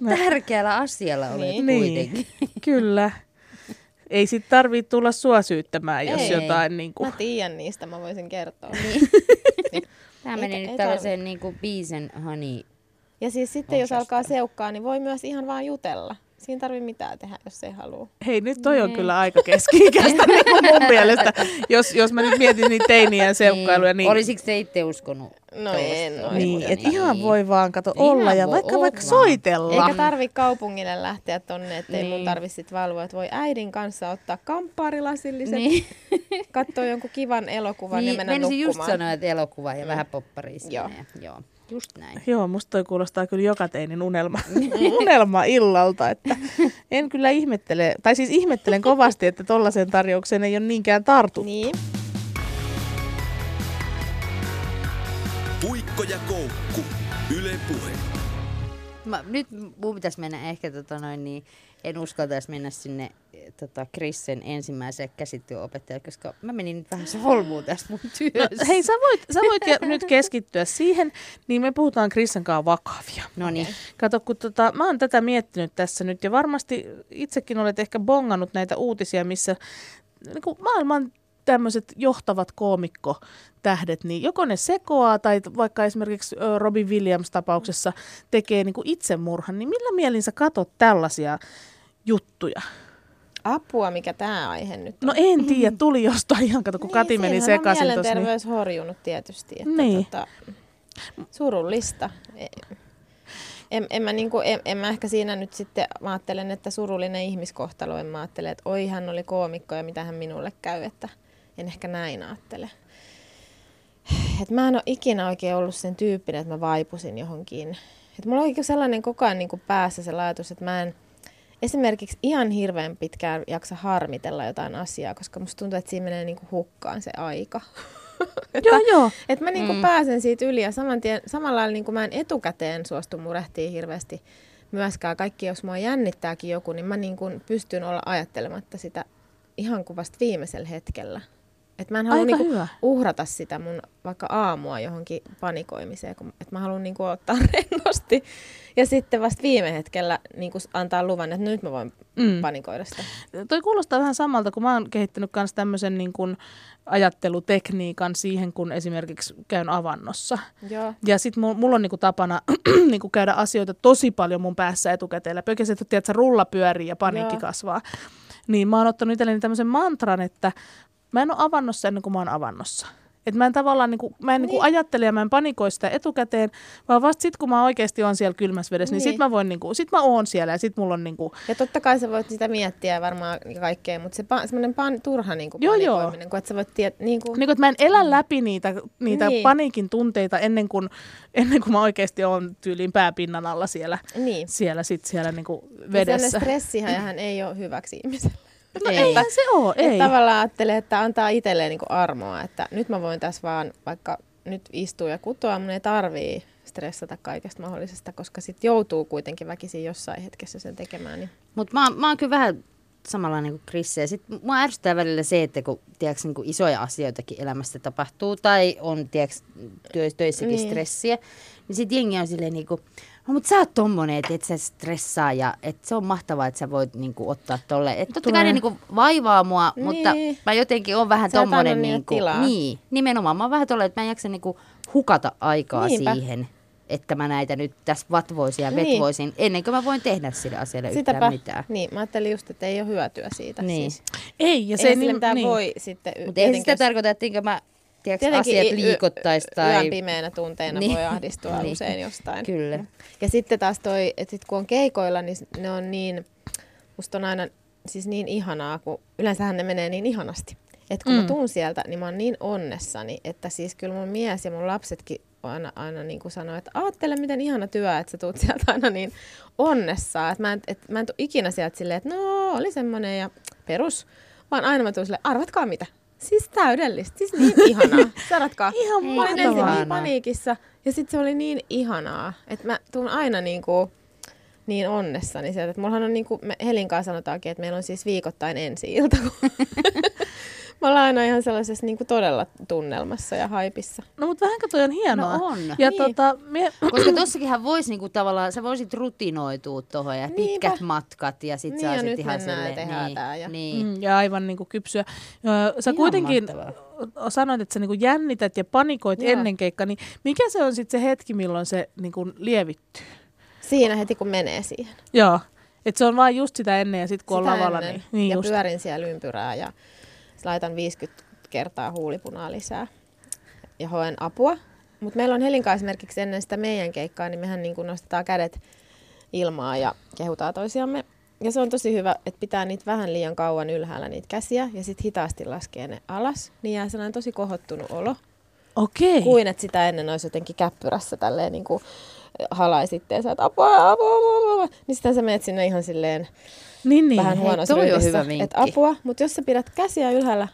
Mutta tärkeällä asialla olet Niin. kuitenkin. *laughs* Kyllä. Ei sit tarvii tulla sua syyttämään, jos Ei. jotain niin kuin... Mä tiedän niistä, mä voisin kertoa. Tämä Eikä- meni ei nyt tällaiseen niinku biisen honey. Ja siis sitten jos alkaa seukkaa, niin voi myös ihan vaan jutella. Siinä tarvii mitään tehdä, jos ei halua. Hei, nyt toi on Niin. kyllä aika keski-ikäistä niin mun mielestä. Jos, jos mä nyt mietin niitä teiniä seukkailuja, niin... Olisiko te itse uskonut? No en ole. Niin, et niin. ihan voi vaan kato Ihan olla ja voi vaikka vaikka soitella. Eikä tarvi kaupungille lähteä tonne, ettei niin. mun Niin. tarvi sit valvoa, että voi äidin kanssa ottaa kampparilasilliset, Niin, katsoa jonkun kivan elokuvan ja niin mennä menisin just nukkumaan. sanoa, että elokuva ja vähän popparia. Joo. ja- Joo, just näin. Joo, musta toi kuulostaa kyllä joka teinin unelma, *laughs* *laughs* unelma illalta, että en kyllä ihmettele, tai siis ihmettelen kovasti, että tollaiseen tarjoukseen ei ole niinkään tartuttu. Niin, Puikko ja koukku. Yle Puhe. Mä, nyt mun pitäisi mennä ehkä, tota noin, niin en uskaltaisi mennä sinne eh, tota, Krissen ensimmäiseen käsityöopettajalle, koska mä menin nyt vähän solmuun tässä mun No, työssä. hei, sä voit, sä voit nyt keskittyä siihen, niin me puhutaan Krissen kanssa vakavia. No niin. Kato, kun tota, mä oon tätä miettinyt tässä nyt ja varmasti itsekin olet ehkä bongannut näitä uutisia, missä niin kuin maailman tämmöiset johtavat koomikkotähdet, niin joko ne sekoaa tai vaikka esimerkiksi Robin Williams-tapauksessa tekee niin kuin itsemurhan, niin millä mielin sä katot tällaisia juttuja? apua, mikä tämä aihe nyt on. No en tiedä, tuli jostain ihan, kato kun Kati meni sekaisin tuossa. Niin... mielenterveys horjunut tietysti. Että Niin. tota, surullista. E- En, en, mä niinku, en, en mä ehkä siinä nyt sitten, mä ajattelen, että surullinen ihmiskohtalo, en mä ajattele, että oi hän oli koomikko ja mitä hän minulle käy, että en ehkä näin ajattele. että mä en ole ikinä oikein ollut sen tyyppinen, että mä vaipusin johonkin. Et mulla on oikein sellainen koko ajan niin kuin päässä se ajatus, että mä en esimerkiksi ihan hirveän pitkään jaksa harmitella jotain asiaa, koska musta tuntuu, että siinä menee niin kuin hukkaan se aika. *laughs* että, Joo, joo. että mä niinku mm. pääsen siitä yli ja saman tien, samalla lailla niinku mä en etukäteen suostu murehtia hirveästi myöskään. Kaikki, jos mua jännittääkin joku, niin mä niinku pystyn olla ajattelematta sitä ihan kuin vasta viimeisellä hetkellä. Et mä en halua niinku hyvä. uhrata sitä mun vaikka aamua johonkin panikoimiseen, kun, että mä haluan niinku ottaa *laughs* rennosti ja sitten vasta viime hetkellä niinku antaa luvan, että nyt mä voin Mm. panikoida sitä. Toi kuulostaa vähän samalta, kun mä oon kehittänyt myös tämmöisen niin kuin ajattelutekniikan siihen, kun esimerkiksi käyn avannossa. Joo. Ja sitten mulla, mulla on niinku tapana *clears throat* niinku käydä asioita tosi paljon mun päässä etukäteen. Oikein se, että tiedät, rulla pyörii ja paniikki Joo. kasvaa. Niin mä oon ottanut itselleni tämmöisen mantran, että mä en ole avannossa ennen kuin mä oon avannossa. Että mä en tavallaan niinku, mä en niinku Niin. ajattele ja mä en panikoi sitä etukäteen, vaan vasta sit kun mä oikeasti on siellä kylmässä vedessä, niin, niin sit Niin. mä voin niinku, sit mä oon siellä ja sit mulla on niinku, Ja totta kai sä voit sitä miettiä varmaan kaikkea, mutta se pa- semmoinen pan- turha niin Joo, joo, kun et sä voit tiedä, niin kuin, Niin kuin, että mä en elä läpi niitä, niitä niin. Niin. paniikin tunteita ennen kuin, ennen kuin mä oikeasti on tyyliin pääpinnan alla siellä, niin. siellä, sit siellä niin kuin Vedessä. vedessä. Ja stressihän *laughs* ei ole hyväksi ihmiselle. No Ei. eihän se ole, ei. Että tavallaan ajattelee, että antaa itselleen niin armoa, että nyt mä voin tässä vaan vaikka nyt istua ja kutoa, mun ei tarvii stressata kaikesta mahdollisesta, koska sit joutuu kuitenkin väkisin jossain hetkessä sen tekemään. Niin. Mutta mä, mä oon kyllä vähän samanlainen kuin Krisse. Ja sit mua ärsyttää välillä se, että kun tiedätkö, niin kuin isoja asioitakin elämässä tapahtuu tai on tiedätkö, työ, töissäkin niin. Niin. stressiä, niin sit jengi on silleen niin kuin, no mutta sä oot tommonen, että et sä stressaa ja että se on mahtavaa, että sä voit niin kuin, ottaa tolle. Että totta kai Tulee. ne niin kuin, vaivaa mua, niin. mutta Niin. mä jotenkin on vähän Sä et tommonen niin kuin, tilaa. niin, nimenomaan. Mä oon vähän tolleen, että mä en jaksa niin kuin, hukata aikaa Niinpä. siihen, että mä näitä nyt tässä vatvoisin ja Niin. vetvoisin, ennen kuin mä voin tehdä sille asialle yhtään Sitäpä, mitään. niin, mä ajattelin just, että ei ole hyötyä siitä. Niin. Siis. Ei, ja Se ei niin, mitään niin. voi sitten... Mutta tietenkin, sitä jos- tarkoita, että mä tiedätkö, Tietenkin asiat y- liikuttais Yön tai... pimeänä tunteena Niin. voi ahdistua Niin. usein jostain. Kyllä. Ja sitten taas toi, että sit kun on keikoilla, niin ne on niin, musta on aina siis niin ihanaa, kun yleensähän ne menee niin ihanasti. Että kun mm. Mä tuun sieltä, niin mä oon niin onnessani, että siis kyllä mun mies ja mun lapsetkin aina, aina niin kuin sanoo, että ajattele miten ihana työ, että sä tuut *laughs* sieltä aina niin onnessaan. Että mä en, et, mä en tuu ikinä sieltä silleen, että no oli semmonen ja perus, vaan aina mä tuun silleen, arvatkaa mitä. Siis täydellistä, siis *laughs* niin ihanaa. Sadatkaa. Ihan Mä olin ensin niin paniikissa ja sitten se oli niin ihanaa, että mä tuun aina niinku niin onnessani sieltä. Että mullahan on niinku, me Helin kanssa sanotaankin, että meillä on siis viikoittain ensi ilta. *laughs* me ollaan aina ihan sellaisessa niinku todella tunnelmassa ja haipissa. No mutta vähänkö toi on hienoa. No on. Ja Niin. tota, mie, *clears throat* Koska tossakinhan voisi niinku tavallaan, sä voisit rutinoitua tuohon ja Niinpä. pitkät matkat ja sit Niin, sä ja olisit nyt ihan ja silleen, tehdään niin, tää ja- niin. mm, ja aivan niin kuin kypsyä. Sä Ihan kuitenkin mahtavaa. sanoit, että sä niin kuin jännität ja panikoit Joo. ennen keikkaa, niin mikä se on sitten se hetki, milloin se niin kuin lievittyy? Siinä heti kun menee siihen. Joo. Että se on vaan just sitä ennen ja sitten kun on Sitä lavalla, ennen. niin, niin ja just. pyörin siellä ympyrää ja laitan 50 kertaa huulipunaa lisää ja hoen apua. Mutta meillä on Helin kanssa esimerkiksi ennen sitä meidän keikkaa, niin mehän niin nostetaan kädet ilmaa ja kehutaan toisiamme. Ja se on tosi hyvä, että pitää niitä vähän liian kauan ylhäällä niitä käsiä ja sitten hitaasti laskee ne alas. Niin jää sellainen tosi kohottunut olo, Okei. kuin että sitä ennen olisi jotenkin käppyrässä tälleen niin kuin halaisitte ja sä oot apua, apua, apua, apua. Niin sitten sä menet sinne ihan silleen Niin, niin. vähän hei, on ryhdissä, hyvä vinkki. että apua, mutta jos sä pidät käsiä ylhäällä,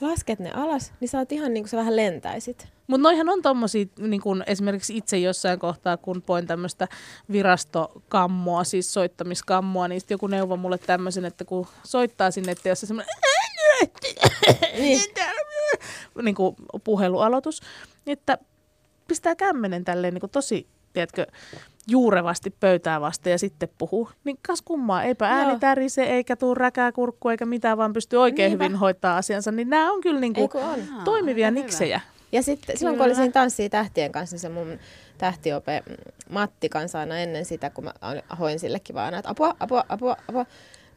lasket ne alas, niin sä oot ihan niin kuin sä vähän lentäisit. Mutta noihan on tommosia, niin kun esimerkiksi itse jossain kohtaa, kun poin tämmöistä virastokammoa, siis soittamiskammoa, niin sit joku neuvo mulle tämmöisen, että kun soittaa sinne, että jos se semmoinen *coughs* Niin. niin kuin puhelualoitus, niin että pistää kämmenen tälleen niin kuin tosi, tiedätkö, juurevasti pöytää vasten ja sitten puhuu. Niin kas kummaa, eipä ääni Joo. tärise, eikä tuu räkää kurkku, eikä mitään, vaan pystyy oikein Niinpä. hyvin hoitaa asiansa. Niin nämä on kyllä niin kuin Eikö on? Toimivia aika hyvä. niksejä. Ja sitten silloin kun Kyllä. oli siinä Tanssii tähtien kanssa, niin se mun tähtiope mm, Matti kanssa aina ennen sitä, kun mä hoin sillekin vaan aina, että apua, apua, apua, apua.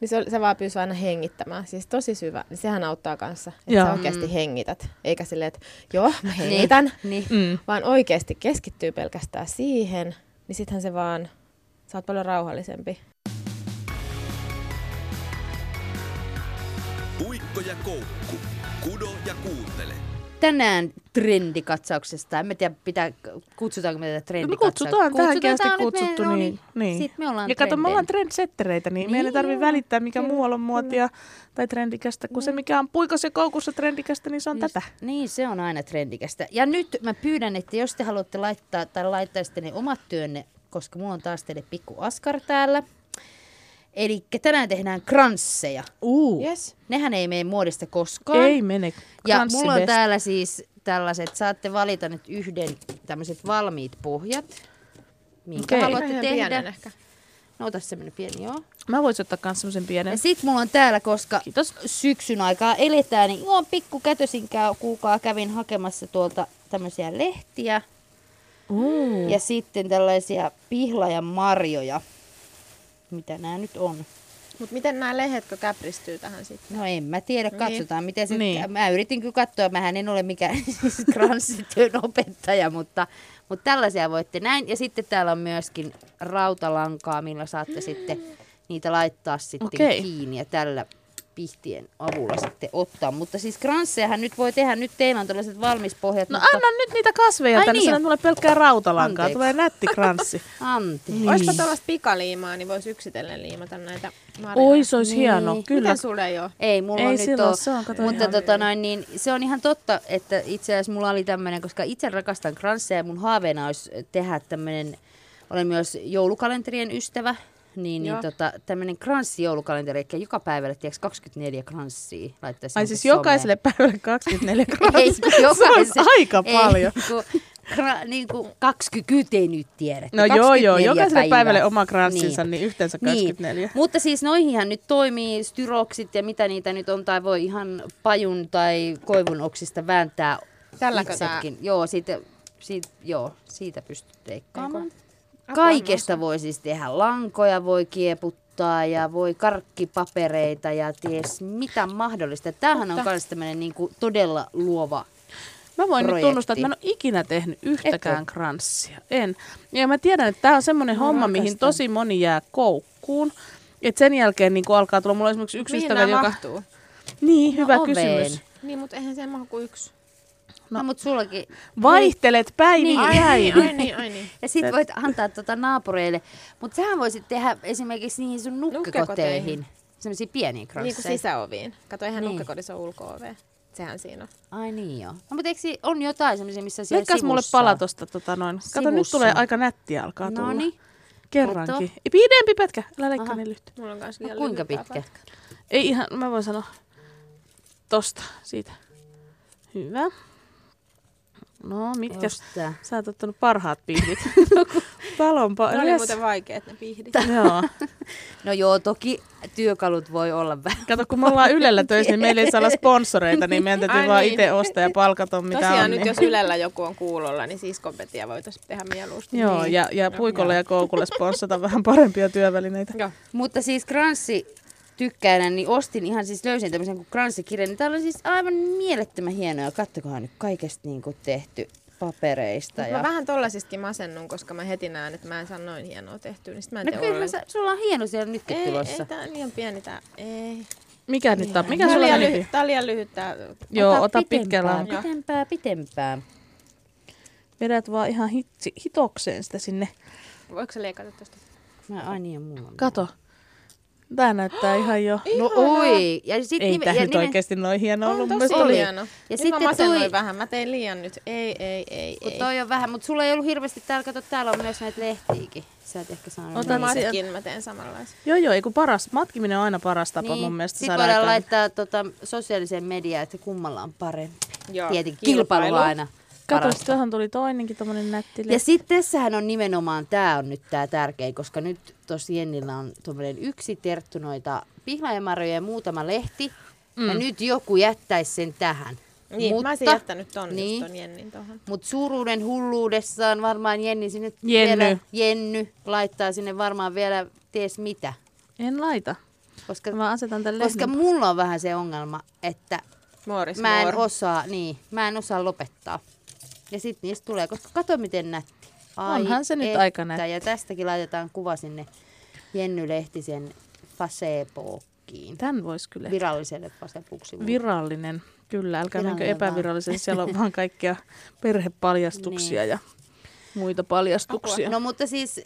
Niin se, se vaan pyysi aina hengittämään. Siis tosi syvä. Niin sehän auttaa kanssa, että Joo. sä oikeasti hengität. Eikä silleen, että joo, mä hengitän. Niin. Mm. Vaan oikeasti keskittyy pelkästään siihen. Niin sittenhän se vaan, sä oot paljon rauhallisempi. Puikko ja koukku. Kudo ja kuuntele. Tänään trendikatsauksesta. En mä tiedä, pitää, kutsutaanko me tätä Me trendikatsauksesta. kutsutaan tähänkin asti Tää on nyt kutsuttu, meidän- no niin. niin. Sitten me ollaan ja kato, me ollaan trendsettereitä, niin, Niin meidän ei tarvitse välittää, mikä kyllä, muualla on muotia tai trendikästä, kun se mikä on puikossa ja koukussa trendikästä, niin se on Just- tätä. Niin, se on aina trendikästä. Ja nyt mä pyydän, että jos te haluatte laittaa tai laittaisitte ne omat työnne, koska mulla on taas teille pikku askar täällä. Eli tänään tehdään kransseja. Uu, Yes. Nehän ei mene muodista koskaan. ei mene. Ja Kranssi mulla on best. täällä siis tällaiset, saatte valita nyt yhden tämmöiset valmiit pohjat, minkä Okei. haluatte Ihan tehdä. ehkä. No ota semmonen pieni, joo. Mä voisin ottaa myös semmoisen Ja pienen. sit mulla on täällä, koska Kiitos. syksyn aikaa eletään, niin joo, pikku kätösin käy- kuukaa kävin hakemassa tuolta tämmöisiä lehtiä. Uu. Ja sitten tällaisia pihlajan marjoja. Mitä nämä nyt on? Mutta miten nämä lehetkö käpristyy tähän sitten? No en mä tiedä, Niin. katsotaan miten se... Niin. Mä yritin kyllä katsoa, mähän en ole mikään *laughs* siis kranssityön opettaja, mutta, mutta tällaisia voitte näin. Ja sitten täällä on myöskin rautalankaa, millä saatte sitten niitä laittaa sitten Okei. kiinni ja tällä pihtien avulla sitten ottaa. Mutta siis kranssejahan nyt voi tehdä, nyt teillä on tällaiset valmispohjat, No mutta... anna nyt niitä kasveja Ai tänne, niin niin tulee pelkkää rautalankaa, Anteeksi. tulee nätti kranssi. *laughs* Antti. Niin. Olisiko tällaista pikaliimaa, niin voisi yksitellen liimata näitä marjoja. Oi, se olisi Niin. hieno, kyllä. Miten sulle ei ole? Ei, mulla Ei on nyt oo, se on, kato mutta ihan- tota noin, niin, se on ihan totta, että itse asiassa mulla oli tämmöinen, koska itse rakastan kransseja ja mun haaveena olisi tehdä tämmöinen, olen myös joulukalenterien ystävä, niin, niin tota, tämmöinen kranssi-joulukalenteri, eli joka päivälle, tiedätkö, 24 kranssia laittaisi Ai jonnekin siis someen. jokaiselle päivälle 24 *laughs* Ei, kranssia. kun Se olisi jokaiselle- aika ei, paljon. Kun, kra, niin kuin 20 te nyt tiedätte. No joo, joo, 24 jokaiselle päivää. päivälle oma kranssinsa, niin, yhteensä 24. Niin. Mutta siis noihinhan nyt toimii styroksit ja mitä niitä nyt on, tai voi ihan pajun tai koivun oksista vääntää Tälläkö itsekin. Joo, siitä, siitä, joo, siitä pystyt leikkaamaan. Kaikesta voi siis tehdä lankoja, voi kieputtaa ja voi karkkipapereita ja ties mitä mahdollista. Tämähän on myös tämmöinen niinku todella luova. Mä voin nyt projekti. tunnustaa, että mä en ole ikinä tehnyt yhtäkään Etkö? kranssia. En. Ja mä tiedän, että tämä on semmoinen homma, mihin rakastan. tosi moni jää koukkuun. Et sen jälkeen niin alkaa tulla, mulla on esimerkiksi yksi Mihin ystävä, joka... mahtuu? Niin, hyvä oveen. kysymys. Niin, mutta eihän se mahdu kuin yksi. No, no mutta sullakin. Vaihtelet Niin. niin. Ai niin, päivin. ai niin, ai niin. Ja sit voit antaa tota naapureille. Mutta sähän voisit tehdä esimerkiksi niihin sun nukkekoteihin. Nukkekoteihin. Semmoisia pieniä Niin kuin sisäoviin. Kato, eihän Niin. niin. nukkekodissa ole ulko-ove. Sehän siinä on. Ai niin joo. No mutta eikö on jotain semmoisia, missä siellä Leikkaas mulle pala tosta, tota noin. Kato, nyt Sivussa. tulee aika nättiä alkaa tulla. Noniin. Kerrankin. Kato. Ei, Pidempi pätkä, älä leikkaa niin lyhyt. Mulla on kans No, liian kuinka lyhyt tää pitkä? pätkä. Ei ihan, mä voin sanoa tosta, siitä. Hyvä. No, mitkä? Tää. Sä oot ottanut parhaat pihdit. *laughs* Talon pa- Ne oli yes. muuten vaikeet ne pihdit. *laughs* Joo. No joo, toki työkalut voi olla vähän. Kato, kun me ollaan Ylellä töissä, niin meillä ei saa olla sponsoreita, niin meidän täytyy Ai vaan niin. itse ostaa ja palkata mitä Tosiaan on. nyt niin. jos Ylellä joku on kuulolla, niin siskopetiä voitaisiin tehdä mieluusti. Joo, niin. ja, ja puikolle ja koukulle sponssata vähän parempia työvälineitä. Joo. Mutta siis kranssi tykkäänä, niin ostin ihan siis löysin tämmöisen kuin kranssikirjan. Niin täällä on siis aivan mielettömän hienoja. Kattokohan nyt kaikesta niin kuin tehty papereista. Mut Ja... Mä vähän tollasistakin masennun, koska mä heti näen, että mä en saa noin hienoa tehtyä, niin sit mä en No kyllä sä, sulla on hieno siellä nytkin Ei, tulossa. ei, tää on liian pieni tää. Ei. Mikä nyt on? Mikä Tää on sulla liian nimi? lyhyt, tää on liian lyhyt tää. Joo, ota pitempää, pitkällä. on. Pitempää, pitempää. Vedät vaan ihan hitsi, hitokseen sitä sinne. Voiko sä leikata tosta? Mä, ai niin, ja mulla on. Kato. Tää näyttää ihan jo. *gasps* No oi! Ja sit Ei nime- tää ja nyt nimen- oikeesti noin hieno On ollut. tosi Mielestäni oli. hieno. Ja Ja sitten mä masennoin toi- vähän. Mä tein liian nyt. Ei, ei, ei, Kun toi on vähän, mutta sulla ei ollut hirveästi täällä, kato, täällä on myös näitä lehtiäkin. Sä et ehkä saanut Otan. Matkin mä teen samanlaisen. Joo, joo, ei kun paras. Matkiminen on aina paras tapa mun mielestä Sitten voidaan aikaan. laittaa tota, sosiaaliseen mediaan, että kummalla on parempi. Joo, Tietenkin kilpailu. kilpailu on aina Kato, tuohon tuli toinenkin tommonen nätti. Ja sitten tässähän on nimenomaan, tämä on nyt tämä tärkein, koska nyt tuossa Jennillä on tuommoinen yksi terttu noita pihlajamarjoja ja muutama lehti. Mm. Ja nyt joku jättäisi sen tähän. Niin, mutta, mä olisin jättänyt ton, niin. ton Jennin tohon. Mutta suuruuden hulluudessaan varmaan Jenni sinne Jenny. vielä, Jenny laittaa sinne varmaan vielä ties mitä. En laita. Koska, Mä asetan tän koska lehden. mulla on vähän se ongelma, että Morris mä en osaa, niin, mä en osaa lopettaa. Ja sitten niistä tulee, koska kato miten nätti. Ai Onhan se nyt että. aika nätti. Ja tästäkin laitetaan kuva sinne Jenny Lehtisen Facebookiin. lakiin. Tän voisi kyllä. Viralliselle Facebook-sivulle. Virallinen, kyllä. Älkää menkö epävirallisesti. Siellä on vaan kaikkia perhepaljastuksia Niin. ja muita paljastuksia. No mutta siis,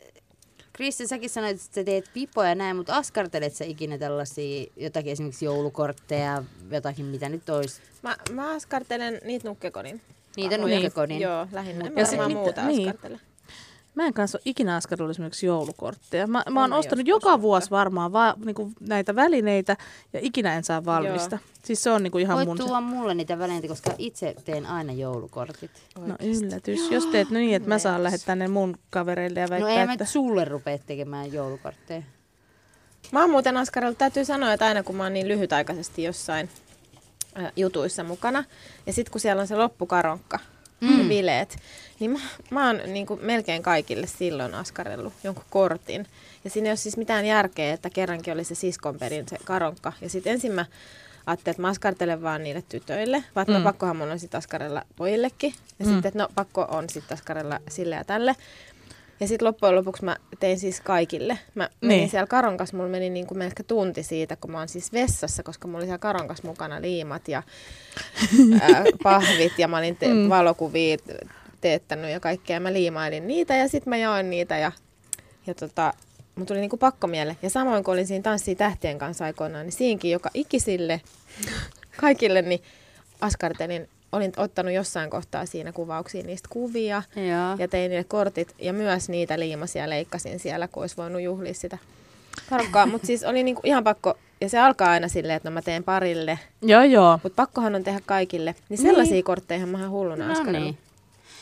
Kristi, säkin sanoit, että sä teet pipoja ja näin, mutta askartelet sä ikinä tällaisia jotakin esimerkiksi joulukortteja, jotakin mitä nyt olisi? Mä, mä askartelen niitä nukkekodin. Niitä pahoja. nukkekodin. Joo, lähinnä. En Ja mä sit muuta niin. askartele. Mä en kanssa ole ikinä askartellut esimerkiksi joulukortteja. Mä, mä oon ostanut joka mutta- vuosi varmaan va, niinku näitä välineitä ja ikinä en saa valmista. Siis se on niinku ihan Voit mun... tuoda mulle niitä välineitä, koska itse teen aina joulukortit. No yllätys. Jos teet niin, että mä saan lähettää ne mun kavereille ja No väittää, ei mä että... sulle rupea tekemään joulukortteja. Mä oon muuten askarellut, täytyy sanoa, että aina kun mä oon niin lyhytaikaisesti jossain jutuissa mukana, ja sitten kun siellä on se loppukaronkka, mm. bileet, niin mä, mä oon niin kuin melkein kaikille silloin askarellut jonkun kortin. Ja siinä ei ole siis mitään järkeä, että kerrankin oli se siskonperin se karonkka. Ja sitten ensin mä ajattelin, että mä askartelen vaan niille tytöille, vaikka mm. pakkohan mun on sitten askarella pojillekin. Ja mm. sitten, että no pakko on sitten askarella sille ja tälle. Ja sitten loppujen lopuksi mä tein siis kaikille. Mä menin Niin. siellä karonkas, mulla meni niin kuin ehkä tunti siitä, kun mä oon siis vessassa, koska mulla oli siellä karonkas mukana liimat ja *laughs* ää, pahvit ja mä olin te- Mm. valokuvia teettänyt ja kaikkea. Mä liimailin niitä ja sitten mä jaoin niitä ja, ja tota, mun tuli niinku pakko miele. Ja samoin kun olin siinä Tanssii tähtien kanssa aikoinaan, niin siinkin joka ikisille, *laughs* kaikille, niin askartelin. Olin ottanut jossain kohtaa siinä kuvauksia niistä kuvia Joo. ja tein niille kortit ja myös niitä liimasia leikkasin siellä, kun olisi voinut juhlia sitä karkkaa. *laughs* Mutta siis oli niinku ihan pakko, ja se alkaa aina silleen, että no mä teen parille, Joo, joo. mutta pakkohan on tehdä kaikille. Niin sellaisia niin. kortteja mä oon hulluna No niin.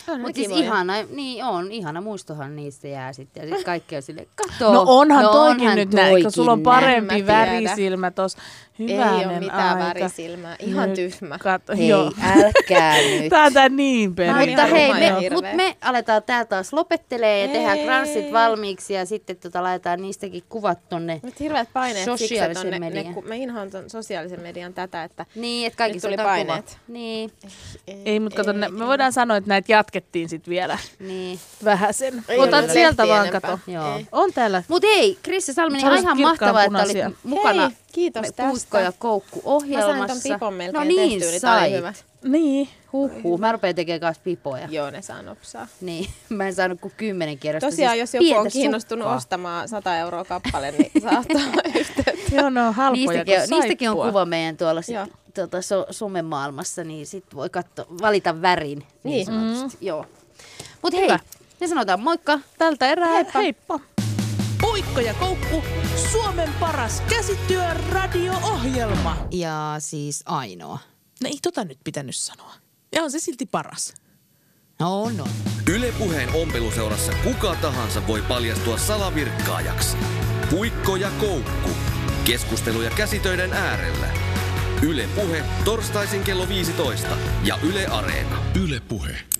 Ne Mutta siis ihana, niin on, ihana muistohan niistä jää sitten. Ja sitten kaikki on silleen, kato. No onhan no toikin onhan nyt näin, kun sulla on toikin näin. parempi värisilmä tos. Ei Hyvänen ole mitään aika. värisilmää, ihan Nyt tyhmä. Kato, Hei, joo. älkää *laughs* nyt. Tätä niin perin. Mutta hei, me, mut me aletaan tää taas lopettelee ja tehdään Ei. kranssit valmiiksi ja sitten tota laitetaan niistäkin kuvat tonne. Nyt hirveät paineet siksi, Sosiaalisen on ne, ne, median. kun mä inhoan ton sosiaalisen median tätä, että Niin, että kaikki tuli paineet. kuva. Niin, Ei, mutta kato, ne, me voidaan sanoa, että näitä jatkettiin sitten vielä niin. vähän sen. Ei Otat ole sieltä vaan, enempää. kato. Joo. Ei. On täällä. Mut hei, Krista Salminen, ihan mahtavaa, että olit mukana Hei, kiitos me tästä. Puikko ja Koukku ohjelmassa. Mä sain ton pipon melkein no niin, tehtyä, niin tää oli sait. hyvä. Niin. Huhhuh, mä rupean tekemään kanssa pipoja. Joo, ne saa nopsaa. Niin, *laughs* mä en saanut kuin kymmenen kierrosta. Tosiaan, siis jos joku on kiinnostunut sukkaa. ostamaan 100 euroa kappale, niin saa *laughs* ottaa yhteyttä. Joo, ne on halpoja Niistäkin, on, kuin niistäkin on kuva meidän tuolla sit, Joo. tuota, so, somemaailmassa, niin sit voi katso, valita värin. Niin, Niin. sanotusti. Joo. Mut hei, Hyvä. me sanotaan moikka. Tältä erää, Heippa. heippa. Puikko ja Koukku, Suomen paras käsityö radio-ohjelma. Ja siis ainoa. No ei tota nyt pitänyt sanoa. Ja on se silti paras. No, no. Yle Puheen ompeluseurassa kuka tahansa voi paljastua salavirkkaajaksi. Puikko ja koukku. Keskusteluja käsitöiden äärellä. Yle Puhe torstaisin kello 15 ja Yle Areena. Yle Puhe.